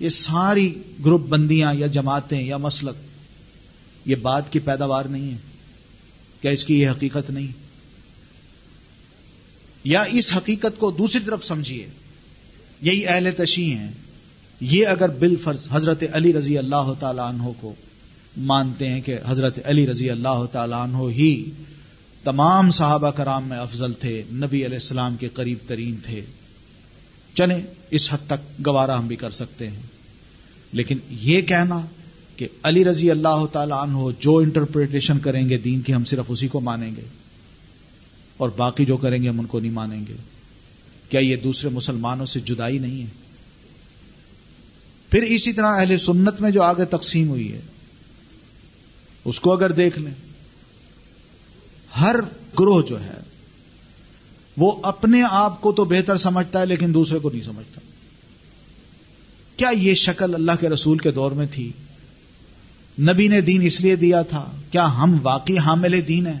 یہ ساری گروپ بندیاں یا جماعتیں یا مسلک، یہ بات کی پیداوار نہیں ہے۔ کیا اس کی یہ حقیقت نہیں؟ یا اس حقیقت کو دوسری طرف سمجھیے۔ یہی اہل تشیح ہیں۔ یہ اگر بال فرض حضرت علی رضی اللہ تعالی عنہ کو مانتے ہیں کہ حضرت علی رضی اللہ تعالی عنہ ہی تمام صحابہ کرام میں افضل تھے، نبی علیہ السلام کے قریب ترین تھے۔ چلیں اس حد تک گوارا ہم بھی کر سکتے ہیں۔ لیکن یہ کہنا کہ علی رضی اللہ تعالی عنہ جو انٹرپریٹیشن کریں گے، دین کی ہم صرف اسی کو مانیں گے۔ اور باقی جو کریں گے ہم ان کو نہیں مانیں گے۔ کیا یہ دوسرے مسلمانوں سے جدائی نہیں ہے؟ پھر اسی طرح اہل سنت میں جو آگے تقسیم ہوئی ہے، اس کو اگر دیکھ لیں، ہر گروہ جو ہے، وہ اپنے آپ کو تو بہتر سمجھتا ہے، لیکن دوسرے کو نہیں سمجھتا۔ کیا یہ شکل اللہ کے رسول کے دور میں تھی؟ نبی نے دین اس لیے دیا تھا، کیا ہم واقعی حامل دین ہیں؟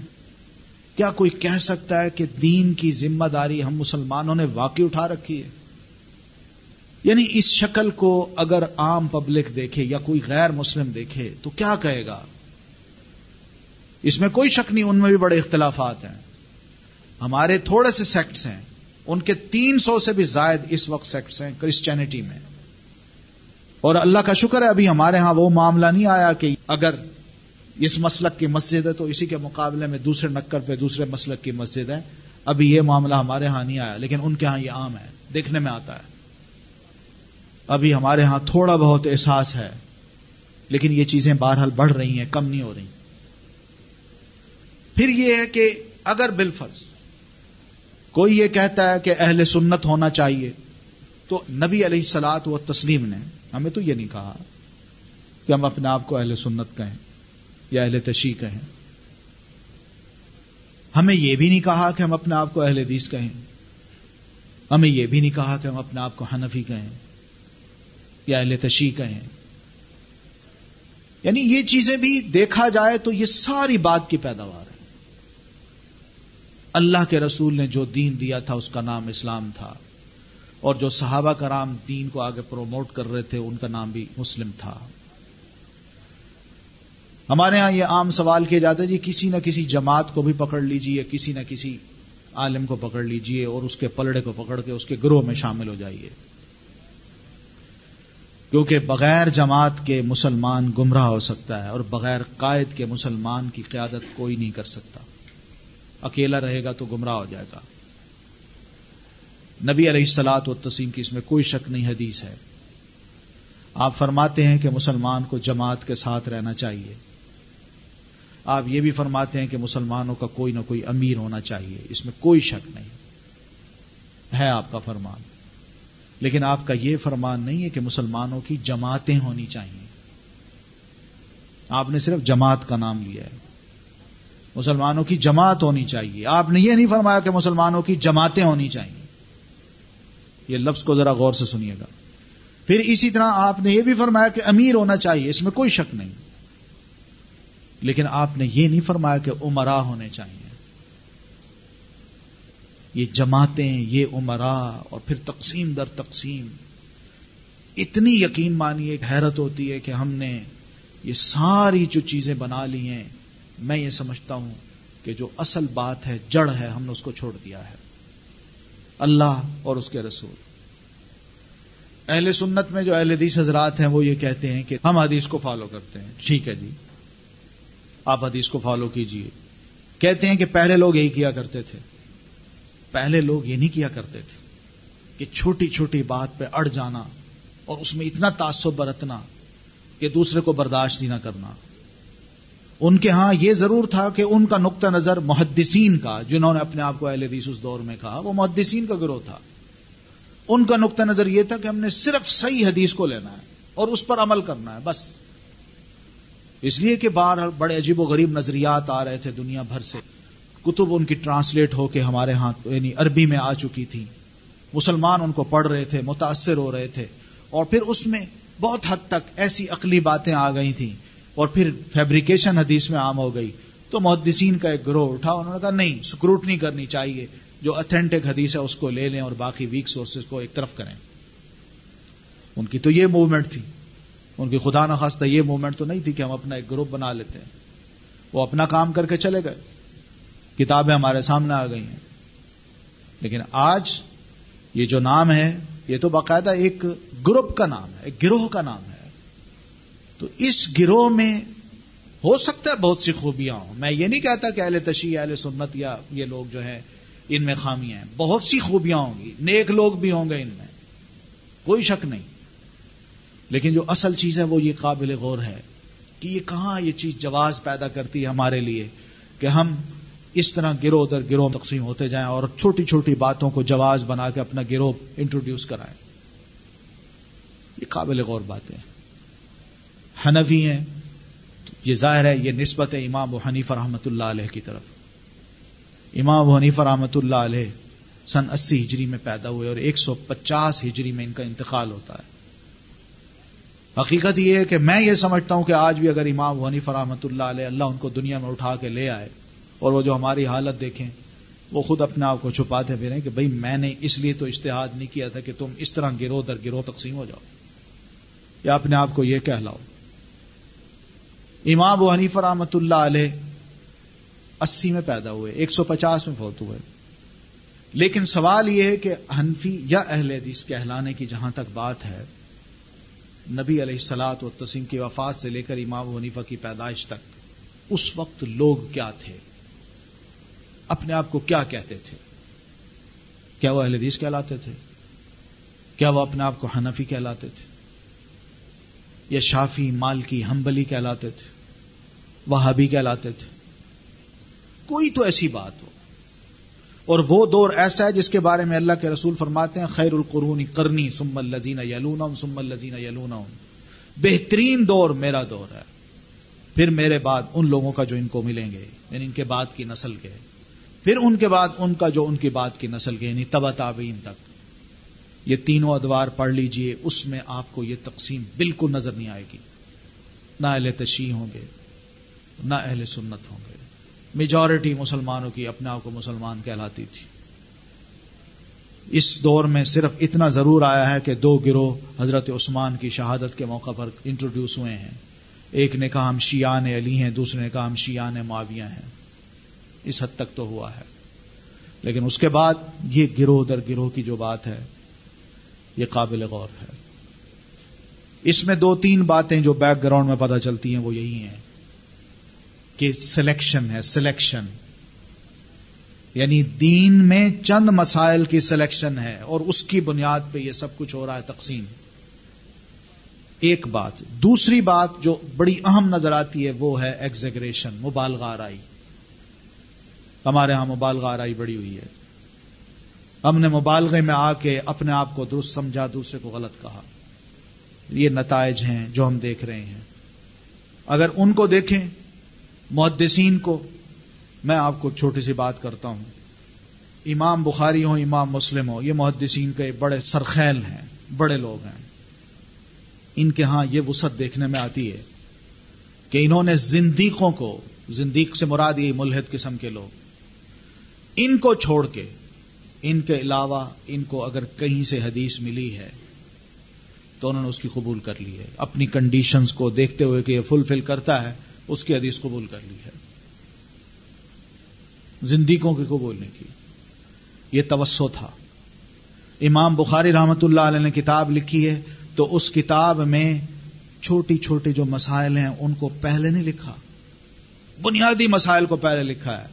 کیا کوئی کہہ سکتا ہے کہ دین کی ذمہ داری ہم مسلمانوں نے واقعی اٹھا رکھی ہے؟ یعنی اس شکل کو اگر عام پبلک دیکھے یا کوئی غیر مسلم دیکھے تو کیا کہے گا؟ اس میں کوئی شک نہیں، ان میں بھی بڑے اختلافات ہیں۔ ہمارے تھوڑے سے سیکٹس ہیں۔ ان کے تین سو سے بھی زائد اس وقت سیکٹس ہیں کرسچینٹی میں۔ اور اللہ کا شکر ہے، ابھی ہمارے ہاں وہ معاملہ نہیں آیا کہ اگر اس مسلک کی مسجد ہے تو اسی کے مقابلے میں دوسرے نکر پہ دوسرے مسلک کی مسجد ہے۔ ابھی یہ معاملہ ہمارے ہاں نہیں آیا، لیکن ان کے ہاں یہ عام ہے، دیکھنے میں آتا ہے۔ ابھی ہمارے ہاں تھوڑا بہت احساس ہے، لیکن یہ چیزیں بہرحال بڑھ رہی ہیں، کم نہیں ہو رہی۔ پھر یہ ہے کہ اگر بالفرض کوئی یہ کہتا ہے کہ اہل سنت ہونا چاہیے، تو نبی علیہ سلاد و تسلیم نے، ہمیں تو یہ نہیں کہا کہ ہم اپنے آپ کو اہل سنت کہیں۔ یا اہل تشیح کہیں۔ ہمیں یہ بھی نہیں کہا کہ ہم اپنے آپ کو اہل حدیث کہیں۔ ہمیں یہ بھی نہیں کہا کہ ہم اپنے آپ کو حنفی کہیں۔ یا اہل تشیح کہیں۔ یعنی یہ چیزیں بھی دیکھا جائے تو یہ ساری بات کی پیداوار ہے۔ اللہ کے رسول نے جو دین دیا تھا، اس کا نام اسلام تھا۔ اور جو صحابہ کرام دین کو آگے پروموٹ کر رہے تھے، ان کا نام بھی مسلم تھا۔ ہمارے ہاں یہ عام سوال کیے جاتے جی کسی نہ کسی جماعت کو بھی پکڑ لیجیے کسی نہ کسی عالم کو پکڑ لیجیے اور اس کے پلڑے کو پکڑ کے اس کے گروہ میں شامل ہو جائیے۔ کیونکہ بغیر جماعت کے مسلمان گمراہ ہو سکتا ہے اور بغیر قائد کے مسلمان کی قیادت کوئی نہیں کر سکتا۔ اکیلا رہے گا تو گمراہ ہو جائے گا۔ نبی علیہ السلاط و تسیم کی اس میں کوئی شک نہیں، حدیث ہے۔ آپ فرماتے ہیں کہ مسلمان کو جماعت کے ساتھ رہنا چاہیے۔ آپ یہ بھی فرماتے ہیں کہ مسلمانوں کا کوئی نہ کوئی امیر ہونا چاہیے، اس میں کوئی شک نہیں۔ ہے آپ کا فرمان۔ لیکن آپ کا یہ فرمان نہیں ہے کہ مسلمانوں کی جماعتیں ہونی چاہیے۔ آپ نے صرف جماعت کا نام لیا ہے۔ مسلمانوں کی جماعت ہونی چاہیے۔ آپ نے یہ نہیں فرمایا کہ مسلمانوں کی جماعتیں ہونی چاہیے۔ یہ لفظ کو ذرا غور سے سنیے گا۔ پھر اسی طرح آپ نے یہ بھی فرمایا کہ امیر ہونا چاہیے، اس میں کوئی شک نہیں۔ لیکن آپ نے یہ نہیں فرمایا کہ عمرا ہونے چاہیے۔ یہ جماعتیں، یہ عمرا اور پھر تقسیم در تقسیم۔ اتنی یقین مانی ایک حیرت ہوتی ہے کہ ہم نے یہ ساری جو چیزیں بنا لی ہیں، میں یہ سمجھتا ہوں کہ جو اصل بات ہے، جڑ ہے، ہم نے اس کو چھوڑ دیا ہے۔ اللہ اور اس کے رسول۔ اہل سنت میں جو اہل حدیث حضرات ہیں، وہ یہ کہتے ہیں کہ ہم حدیث کو فالو کرتے ہیں۔ ٹھیک ہے جی۔ آپ حدیث کو فالو کیجیے۔ کہتے ہیں کہ پہلے لوگ یہی کیا کرتے تھے۔ پہلے لوگ یہ نہیں کیا کرتے تھے کہ چھوٹی چھوٹی بات پہ اڑ جانا اور اس میں اتنا تعصب برتنا کہ دوسرے کو برداشت ہی نہ کرنا۔ ان کے ہاں یہ ضرور تھا کہ ان کا نقطہ نظر محدثین کا، جنہوں نے اپنے آپ کو اہل حدیث اس دور میں کہا، وہ محدثین کا گروہ تھا۔ ان کا نقطہ نظر یہ تھا کہ ہم نے صرف صحیح حدیث کو لینا ہے اور اس پر عمل کرنا ہے، بس۔ اس لیے کہ بار بڑے عجیب و غریب نظریات آ رہے تھے دنیا بھر سے۔ کتب ان کی ٹرانسلیٹ ہو کے ہمارے ہاں یعنی عربی میں آ چکی تھی مسلمان ان کو پڑھ رہے تھے، متاثر ہو رہے تھے۔ اور پھر اس میں بہت حد تک ایسی عقلی باتیں آ گئی تھیں۔ اور پھر فیبریکیشن حدیث میں عام ہو گئی۔ تو محدثین کا ایک گروہ اٹھا، انہوں نے کہا، نہیں، سکروٹنی کرنی چاہیے۔ جو اتھینٹک حدیث ہے، اس کو لے لیں اور باقی ویک سورسز کو ایک طرف کریں۔ ان کی تو یہ موومنٹ تھی۔ ان کی خدا نخواستہ یہ موومنٹ تو نہیں تھی کہ ہم اپنا ایک گروپ بنا لیتے ہیں۔ وہ اپنا کام کر کے چلے گئے۔ کتابیں ہمارے سامنے آ گئی ہیں۔ لیکن آج یہ جو نام ہے، یہ تو باقاعدہ ایک گروپ کا نام ہے، ایک گروہ کا نام ہے۔ تو اس گروہ میں ہو سکتا ہے بہت سی خوبیاں ہوں۔ میں یہ نہیں کہتا کہ اہل تشیح اہل سنت یا یہ لوگ جو ہیں، ان میں خامیاں ہیں۔ بہت سی خوبیاں ہوں گی۔ نیک لوگ بھی ہوں گے ان میں۔ کوئی شک نہیں۔ لیکن جو اصل چیز ہے وہ یہ قابل غور ہے کہ یہ کہاں یہ چیز جواز پیدا کرتی ہے ہمارے لیے کہ ہم اس طرح گروہ در گروہ تقسیم ہوتے جائیں اور چھوٹی چھوٹی باتوں کو جواز بنا کے اپنا گروہ انٹروڈیوس کرائیں۔ یہ قابل غور باتیں حنفی ہیں، یہ ظاہر ہے یہ نسبت ہے امام و حنیف رحمۃ اللہ علیہ کی طرف۔ امام و حنیف رحمۃ اللہ علیہ سن اسی ہجری میں پیدا ہوئے اور ایک سو پچاس ہجری میں ان کا انتقال ہوتا ہے۔ حقیقت یہ ہے کہ میں یہ سمجھتا ہوں کہ آج بھی اگر امام حنیف رحمۃ اللہ علیہ اللہ ان کو دنیا میں اٹھا کے لے آئے اور وہ جو ہماری حالت دیکھیں، وہ خود اپنے آپ کو چھپاتے پھریں کہ بھائی میں نے اس لیے تو اشتہاد نہیں کیا تھا کہ تم اس طرح گروہ در گروہ تقسیم ہو جاؤ یا اپنے آپ کو یہ کہلاؤ۔ امام و حنیف رحمت اللہ علیہ اسی میں پیدا ہوئے، ایک سو پچاس میں فوت ہوئے۔ لیکن سوال یہ ہے کہ حنفی یا اہل حدیث کہلانے کی جہاں تک بات ہے نبی علیہ سلاد و تسیم کی وفات سے لے کر امام حنیفہ کی پیدائش تک، اس وقت لوگ کیا تھے؟ اپنے آپ کو کیا کہتے تھے؟ کیا وہ اہل حدیث کہلاتے تھے؟ کیا وہ اپنے آپ کو حنفی کہلاتے تھے؟ یا شافی مالکی ہمبلی کہلاتے تھے؟ وہابی کہلاتے تھے؟ کوئی تو ایسی بات ہو۔ اور وہ دور ایسا ہے جس کے بارے میں اللہ کے رسول فرماتے ہیں، خیر القرون کرنی سم الزین یلون سم الزین یلون بہترین دور میرا دور ہے۔ پھر میرے بعد ان لوگوں کا جو ان کو ملیں گے یعنی ان کے بعد کی نسل کے۔ پھر ان کے بعد ان کا جو ان کی بات کی نسل کے یعنی تبا تابعین تک۔ یہ تینوں ادوار پڑھ لیجیے، اس میں آپ کو یہ تقسیم بالکل نظر نہیں آئے گی۔ نہ اہل تشیح ہوں گے، نہ اہل سنت ہوں گے۔ میجورٹی مسلمانوں کی اپنے آپ کو مسلمان کہلاتی تھی۔ اس دور میں صرف اتنا ضرور آیا ہے کہ دو گروہ حضرت عثمان کی شہادت کے موقع پر انٹروڈیوس ہوئے ہیں۔ ایک نے کہا ہم شیان علی ہیں، دوسرے نے کہا ہم شیان معاویہ ہیں۔ اس حد تک تو ہوا ہے۔ لیکن اس کے بعد یہ گروہ در گروہ کی جو بات ہے، یہ قابل غور ہے۔ اس میں دو تین باتیں جو بیک گراؤنڈ میں پتہ چلتی ہیں، وہ یہی ہیں۔ کہ سلیکشن ہے سلیکشن یعنی دین میں چند مسائل کی سلیکشن ہے اور اس کی بنیاد پہ یہ سب کچھ ہو رہا ہے تقسیم. ایک بات. دوسری بات جو بڑی اہم نظر آتی ہے وہ ہے ایگزیگریشن مبالغہ آرائی ہمارے ہاں مبالغہ آرائی بڑی ہوئی ہے. ہم نے مبالغے میں آ کے اپنے آپ کو درست سمجھا، دوسرے کو غلط کہا. یہ نتائج ہیں جو ہم دیکھ رہے ہیں. اگر ان کو دیکھیں محدثین کو میں آپ کو چھوٹی سی بات کرتا ہوں۔ امام بخاری ہو امام مسلم ہو یہ محدثین کے بڑے سرخیل ہیں، بڑے لوگ ہیں۔ ان کے ہاں یہ وسعت دیکھنے میں آتی ہے کہ انہوں نے زندیقوں کو، زندیق سے مراد یہ ملحد قسم کے لوگ، ان کو چھوڑ کے، ان کے علاوہ ان کو اگر کہیں سے حدیث ملی ہے تو انہوں نے اس کی قبول کر لی ہے۔ اپنی کنڈیشنز کو دیکھتے ہوئے کہ یہ فلفل کرتا ہے اس کی حدیث قبول کر لی ہے۔ زندگیوں کی قبول نہیں کی۔ یہ توسو تھا۔ امام بخاری رحمت اللہ علیہ نے کتاب لکھی ہے تو اس کتاب میں چھوٹی چھوٹی جو مسائل ہیں ان کو پہلے نہیں لکھا۔ بنیادی مسائل کو پہلے لکھا ہے۔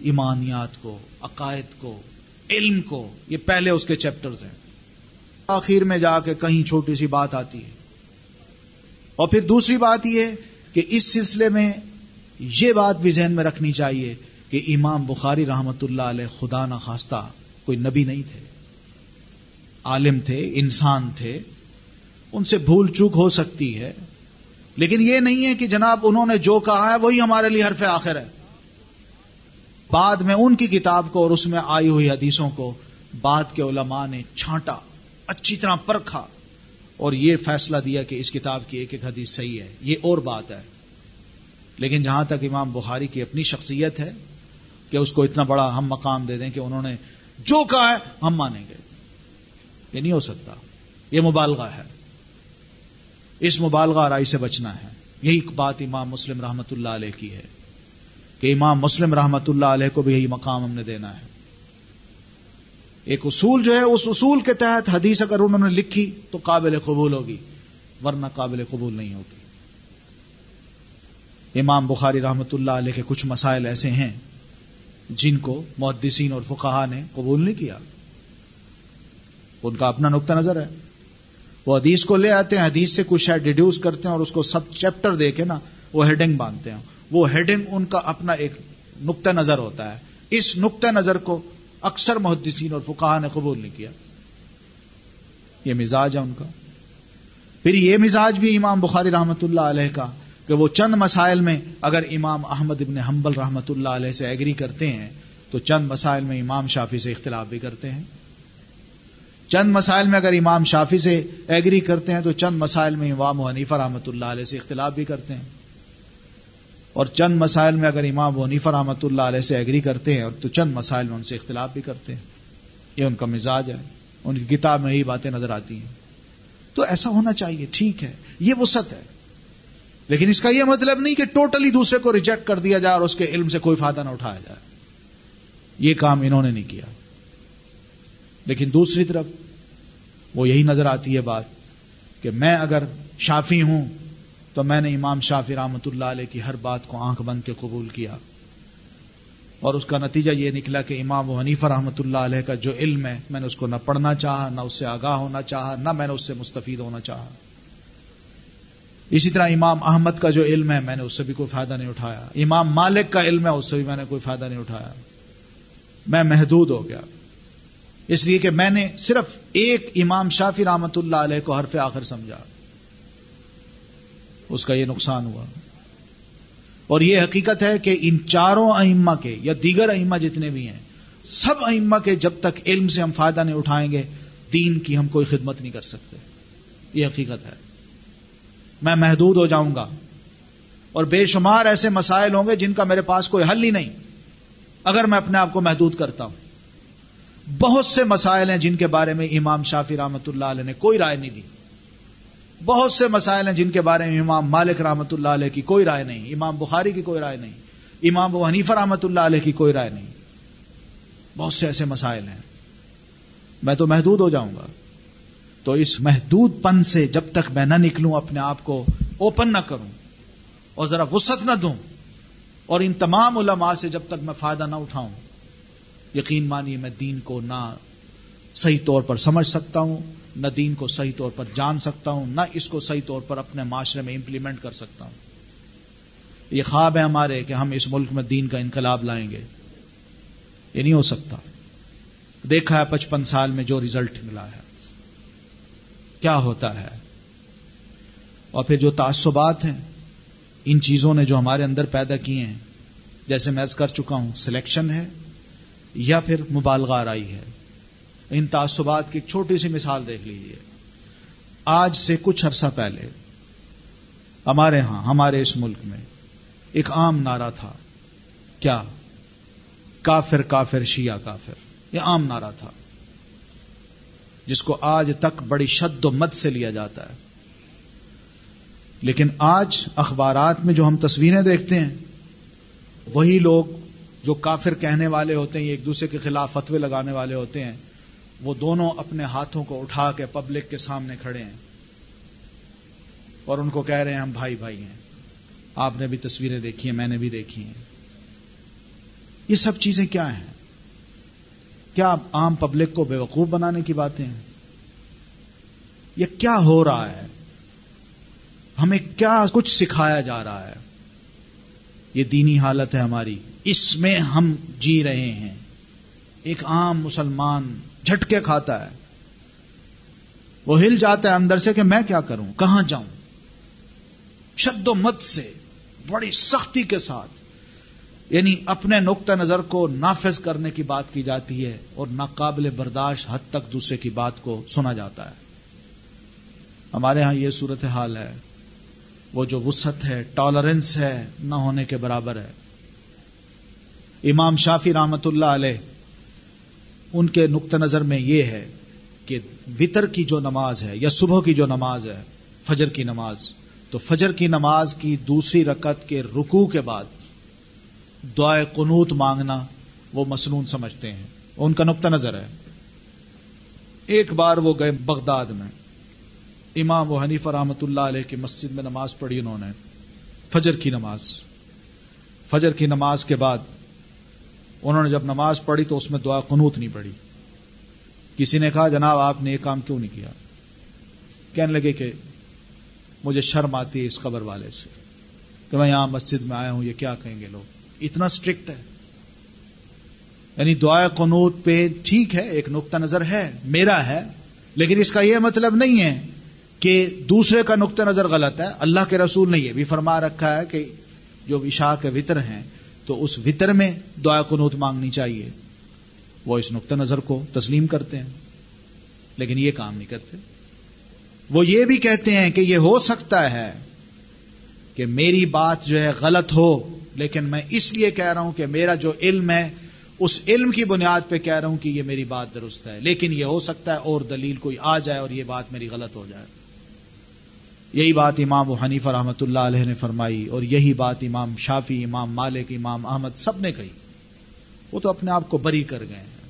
ایمانیات کو، عقائد کو، علم کو، یہ پہلے اس کے چیپٹرز ہیں۔ آخر میں جا کے کہیں چھوٹی سی بات آتی ہے۔ اور پھر دوسری بات یہ کہ اس سلسلے میں یہ بات بھی ذہن میں رکھنی چاہیے کہ امام بخاری رحمت اللہ علیہ خدا نہ خواستہ کوئی نبی نہیں تھے۔ عالم تھے، انسان تھے۔ ان سے بھول چوک ہو سکتی ہے۔ لیکن یہ نہیں ہے کہ جناب انہوں نے جو کہا ہے وہی ہمارے لیے حرف آخر ہے۔ بعد میں ان کی کتاب کو اور اس میں آئی ہوئی حدیثوں کو بعد کے علماء نے چھانٹا، اچھی طرح پرکھا۔ اور یہ فیصلہ دیا کہ اس کتاب کی ایک ایک حدیث صحیح ہے، یہ اور بات ہے۔ لیکن جہاں تک امام بخاری کی اپنی شخصیت ہے کہ اس کو اتنا بڑا ہم مقام دے دیں کہ انہوں نے جو کہا ہے ہم مانیں گے۔ یہ نہیں ہو سکتا۔ یہ مبالغہ ہے۔ اس مبالغہ رائی سے بچنا ہے۔ یہی بات امام مسلم رحمت اللہ علیہ کی ہے کہ امام مسلم رحمت اللہ علیہ کو بھی یہی مقام ہم نے دینا ہے۔ ایک اصول جو ہے، اس اصول کے تحت حدیث اگر انہوں نے لکھی تو قابل قبول ہوگی، ورنہ قابل قبول نہیں ہوگی۔ امام بخاری رحمت اللہ علیہ کے کچھ مسائل ایسے ہیں جن کو محدثین اور فقہا نے قبول نہیں کیا۔ ان کا اپنا نقطہ نظر ہے۔ وہ حدیث کو لے آتے ہیں، حدیث سے کچھ شاید ڈیڈیوس کرتے ہیں اور اس کو سب چیپٹر دے کے نا وہ ہیڈنگ باندھتے ہیں۔ وہ ہیڈنگ ان کا اپنا ایک نقطہ نظر ہوتا ہے۔ اس نقطہ نظر کو اکثر محدثین اور فقہ نے قبول نہیں کیا۔ یہ مزاج ہے ان کا۔ پھر یہ مزاج بھی امام بخاری رحمت اللہ علیہ کا کہ وہ چند مسائل میں اگر امام احمد ابن حنبل رحمت اللہ علیہ سے ایگری کرتے ہیں، تو چند مسائل میں امام شافی سے اختلاف بھی کرتے ہیں۔ چند مسائل میں اگر امام شافی سے ایگری کرتے ہیں، تو چند مسائل میں امام حنیفہ رحمۃ اللہ علیہ سے اختلاف بھی کرتے ہیں۔ اور چند مسائل میں اگر امام ونیفا رحمۃ اللہ علیہ سے ایگری کرتے ہیں تو چند مسائل میں ان سے اختلاف بھی کرتے ہیں، یہ ان کا مزاج ہے، ان کی کتاب میں یہی باتیں نظر آتی ہیں۔ تو ایسا ہونا چاہیے، ٹھیک ہے، یہ وسط ہے۔ لیکن اس کا یہ مطلب نہیں کہ ٹوٹلی دوسرے کو ریجیکٹ کر دیا جائے اور اس کے علم سے کوئی فائدہ نہ اٹھایا جائے۔ یہ کام انہوں نے نہیں کیا۔ لیکن دوسری طرف وہ یہی نظر آتی ہے بات کہ میں اگر شافی ہوں تو میں نے امام شافی رحمت اللہ علیہ کی ہر بات کو آنکھ بند کے قبول کیا اور اس کا نتیجہ یہ نکلا کہ امام و حنیفہ رحمۃ اللہ علیہ کا جو علم ہے، میں نے اس کو نہ پڑھنا چاہا، نہ اس سے آگاہ ہونا چاہا، نہ میں نے اس سے مستفید ہونا چاہا۔ اسی طرح امام احمد کا جو علم ہے، میں نے اس سے بھی کوئی فائدہ نہیں اٹھایا۔ امام مالک کا علم ہے، اس سے بھی میں نے کوئی فائدہ نہیں اٹھایا۔ میں محدود ہو گیا۔ اس لیے کہ میں نے صرف ایک امام شافی رحمت اللہ علیہ کو حرف آخر سمجھا۔ اس کا یہ نقصان ہوا۔ اور یہ حقیقت ہے کہ ان چاروں ائمہ کے یا دیگر ائمہ جتنے بھی ہیں، سب ائمہ کے جب تک علم سے ہم فائدہ نہیں اٹھائیں گے، دین کی ہم کوئی خدمت نہیں کر سکتے۔ یہ حقیقت ہے۔ میں محدود ہو جاؤں گا۔ اور بے شمار ایسے مسائل ہوں گے جن کا میرے پاس کوئی حل ہی نہیں۔ اگر میں اپنے آپ کو محدود کرتا ہوں۔ بہت سے مسائل ہیں جن کے بارے میں امام شافی رحمت اللہ علیہ نے کوئی رائے نہیں دی۔ بہت سے مسائل ہیں جن کے بارے میں امام مالک رحمۃ اللہ علیہ کی کوئی رائے نہیں، امام بخاری کی کوئی رائے نہیں، امام و حنیفہ رحمۃ اللہ علیہ کی کوئی رائے نہیں۔ بہت سے ایسے مسائل ہیں۔ میں تو محدود ہو جاؤں گا۔ تو اس محدود پن سے جب تک میں نہ نکلوں، اپنے آپ کو اوپن نہ کروں اور ذرا وسط نہ دوں اور ان تمام علماء سے جب تک میں فائدہ نہ اٹھاؤں، یقین مانیے میں دین کو نہ صحیح طور پر سمجھ سکتا ہوں۔ نہ دین کو صحیح طور پر جان سکتا ہوں، نہ اس کو صحیح طور پر اپنے معاشرے میں امپلیمنٹ کر سکتا ہوں۔ یہ خواب ہے ہمارے کہ ہم اس ملک میں دین کا انقلاب لائیں گے۔ یہ نہیں ہو سکتا۔ دیکھا ہے پچپن سال میں جو ریزلٹ ملا ہے۔ کیا ہوتا ہے؟ اور پھر جو تعصبات ہیں، ان چیزوں نے جو ہمارے اندر پیدا کیے ہیں، جیسے میں کر چکا ہوں سلیکشن ہے یا پھر مبالغہ آرائی ہے۔ ان تعصبات کی ایک چھوٹی سی مثال دیکھ لیجیے آج سے کچھ عرصہ پہلے ہمارے ہاں ہمارے اس ملک میں ایک عام نعرہ تھا۔ کیا؟ کافر کافر، شیعہ، کافر۔ یہ عام نعرہ تھا۔ جس کو آج تک بڑی شد و مد سے لیا جاتا ہے۔ لیکن آج اخبارات میں جو ہم تصویریں دیکھتے ہیں، وہی لوگ جو کافر کہنے والے ہوتے ہیں ایک دوسرے کے خلاف فتوے لگانے والے ہوتے ہیں وہ دونوں اپنے ہاتھوں کو اٹھا کے پبلک کے سامنے کھڑے ہیں اور ان کو کہہ رہے ہیں ہم بھائی بھائی ہیں۔ آپ نے بھی تصویریں دیکھی ہیں، میں نے بھی دیکھی ہیں۔ یہ سب چیزیں کیا ہیں؟ کیا عام پبلک کو بے وقوف بنانے کی باتیں ہیں؟ یہ کیا ہو رہا ہے؟ ہمیں کیا کچھ سکھایا جا رہا ہے؟ یہ دینی حالت ہے ہماری۔ اس میں ہم جی رہے ہیں۔ ایک عام مسلمان جھٹکے کھاتا ہے۔ وہ ہل جاتا ہے اندر سے کہ میں کیا کروں؟ کہاں جاؤں؟ شد و مت سے، بڑی سختی کے ساتھ۔ یعنی اپنے نقطہ نظر کو نافذ کرنے کی بات کی جاتی ہے اور ناقابل برداشت حد تک دوسرے کی بات کو سنا جاتا ہے۔ ہمارے ہاں یہ صورت حال ہے۔ وہ جو وسط ہے ٹالرنس ہے، نہ ہونے کے برابر ہے۔ امام شافی رحمت اللہ علیہ ان کے نقطہ نظر میں یہ ہے کہ وطر کی جو نماز ہے یا صبح کی جو نماز ہے، فجر کی نماز، تو فجر کی نماز کی دوسری رکعت کے رکوع کے بعد دعائے قنوت مانگنا وہ مسنون سمجھتے ہیں۔ ان کا نقطہ نظر ہے۔ ایک بار وہ گئے بغداد میں۔ امام و حنیف رحمت اللہ علیہ کی مسجد میں نماز پڑھی انہوں نے۔ فجر کی نماز۔ فجر کی نماز کے بعد انہوں نے جب نماز پڑھی تو اس میں دعا قنوت نہیں پڑھی۔ کسی نے کہا، جناب، آپ نے یہ کام کیوں نہیں کیا؟ کہنے لگے کہ مجھے شرم آتی ہے اس قبر والے سے کہ میں یہاں مسجد میں آیا ہوں، یہ کیا کہیں گے لوگ؟ اتنا اسٹرکٹ ہے۔ یعنی دعا قنوت پہ ٹھیک ہے، ایک نقطہ نظر ہے، میرا ہے، لیکن اس کا یہ مطلب نہیں ہے کہ دوسرے کا نقطہ نظر غلط ہے۔ اللہ کے رسول نے یہ بھی فرما رکھا ہے کہ جو عشاء کے وطر ہیں تو اس وطر میں دعا قنوت مانگنی چاہیے۔ وہ اس نقطہ نظر کو تسلیم کرتے ہیں، لیکن یہ کام نہیں کرتے۔ وہ یہ بھی کہتے ہیں کہ یہ ہو سکتا ہے کہ میری بات جو ہے غلط ہو، لیکن میں اس لیے کہہ رہا ہوں کہ میرا جو علم ہے، اس علم کی بنیاد پہ کہہ رہا ہوں کہ یہ میری بات درست ہے، لیکن یہ ہو سکتا ہے اور دلیل کوئی آ جائے اور یہ بات میری غلط ہو جائے۔ یہی بات امام و حنیف رحمۃ اللہ علیہ نے فرمائی اور یہی بات امام شافی امام مالک، امام احمد سب نے کہی۔ وہ تو اپنے آپ کو بری کر گئے ہیں۔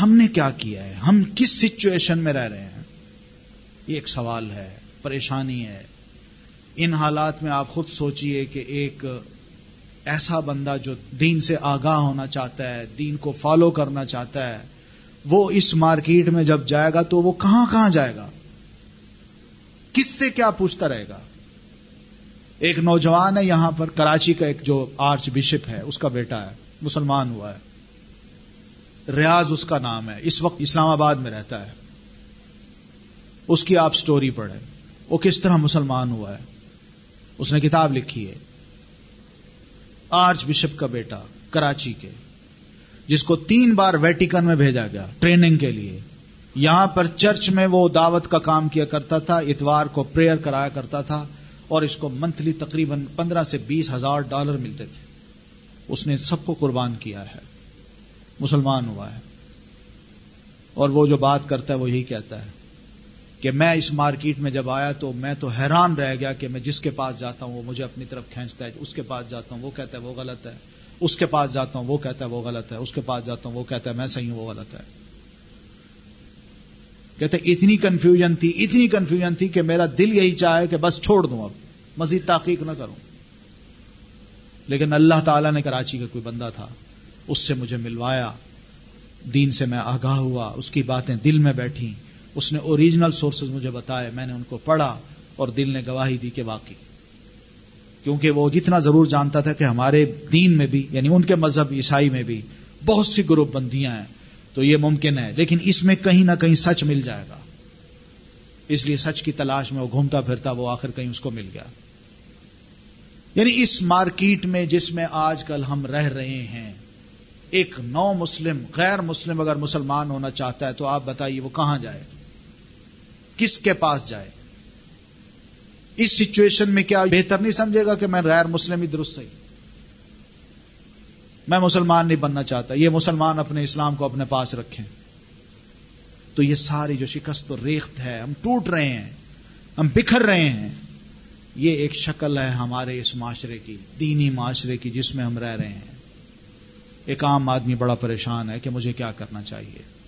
ہم نے کیا کیا ہے؟ ہم کس سچویشن میں رہ رہے ہیں؟ یہ ایک سوال ہے، پریشانی ہے۔ ان حالات میں آپ خود سوچئے کہ ایک ایسا بندہ جو دین سے آگاہ ہونا چاہتا ہے، دین کو فالو کرنا چاہتا ہے، وہ اس مارکیٹ میں جب جائے گا تو وہ کہاں کہاں جائے گا؟ کس سے کیا پوچھتا رہے گا؟ ایک نوجوان ہے یہاں پر، کراچی کا ایک جو آرچ بشپ ہے، اس کا بیٹا ہے، مسلمان ہوا ہے۔ ریاض اس کا نام ہے، اس وقت اسلام آباد میں رہتا ہے۔ اس کی آپ سٹوری پڑھیں۔ وہ کس طرح مسلمان ہوا ہے؟ اس نے کتاب لکھی ہے۔ آرچ بشپ کا بیٹا، کراچی کے، جس کو تین بار ویٹیکن میں بھیجا گیا، ٹریننگ کے لیے۔ یہاں پر چرچ میں وہ دعوت کا کام کیا کرتا تھا، اتوار کو پریئر کرایا کرتا تھا اور اس کو منتھلی تقریباً پندرہ سے بیس ہزار ڈالر ملتے تھے۔ اس نے سب کو قربان کیا ہے۔ مسلمان ہوا ہے۔ اور وہ جو بات کرتا ہے وہ یہی کہتا ہے کہ میں اس مارکیٹ میں جب آیا تو میں تو حیران رہ گیا کہ میں جس کے پاس جاتا ہوں وہ مجھے اپنی طرف کھینچتا ہے، اس کے پاس جاتا ہوں وہ کہتا ہے وہ غلط ہے، اس کے پاس جاتا ہوں وہ کہتا ہے وہ غلط ہے، اس کے پاس جاتا ہوں وہ کہتا ہے میں صحیح ہوں وہ غلط ہے۔ کہتے اتنی کنفیوژن تھی، اتنی کنفیوژن تھی کہ میرا دل یہی چاہے کہ بس چھوڑ دوں اب، مزید تحقیق نہ کروں۔ لیکن اللہ تعالیٰ نے کراچی کا کوئی بندہ تھا، اس سے مجھے ملوایا، دین سے میں آگاہ ہوا، اس کی باتیں دل میں بیٹھی، اس نے اوریجنل سورسز مجھے بتائے، میں نے ان کو پڑھا اور دل نے گواہی دی کہ واقعی، کیونکہ وہ جتنا ضرور جانتا تھا کہ ہمارے دین میں بھی یعنی ان کے مذہب عیسائی میں بھی، بہت سی گروپ بندیاں ہیں۔ تو یہ ممکن ہے۔ لیکن اس میں کہیں نہ کہیں سچ مل جائے گا۔ اس لیے سچ کی تلاش میں وہ گھومتا پھرتا وہ آخر کہیں اس کو مل گیا۔ یعنی اس مارکیٹ میں جس میں آج کل ہم رہ رہے ہیں، ایک نو مسلم، غیر مسلم اگر مسلمان ہونا چاہتا ہے تو آپ بتائیے وہ کہاں جائے؟ کس کے پاس جائے؟ اس سچویشن میں کیا بہتر نہیں سمجھے گا کہ میں غیر مسلم ہی درست صحیح؟ میں مسلمان نہیں بننا چاہتا، یہ مسلمان اپنے اسلام کو اپنے پاس رکھیں۔ تو یہ ساری جو شکست و ریخت ہے، ہم ٹوٹ رہے ہیں، ہم بکھر رہے ہیں، یہ ایک شکل ہے ہمارے اس معاشرے کی، دینی معاشرے کی جس میں ہم رہ رہے ہیں۔ ایک عام آدمی بڑا پریشان ہے کہ مجھے کیا کرنا چاہیے۔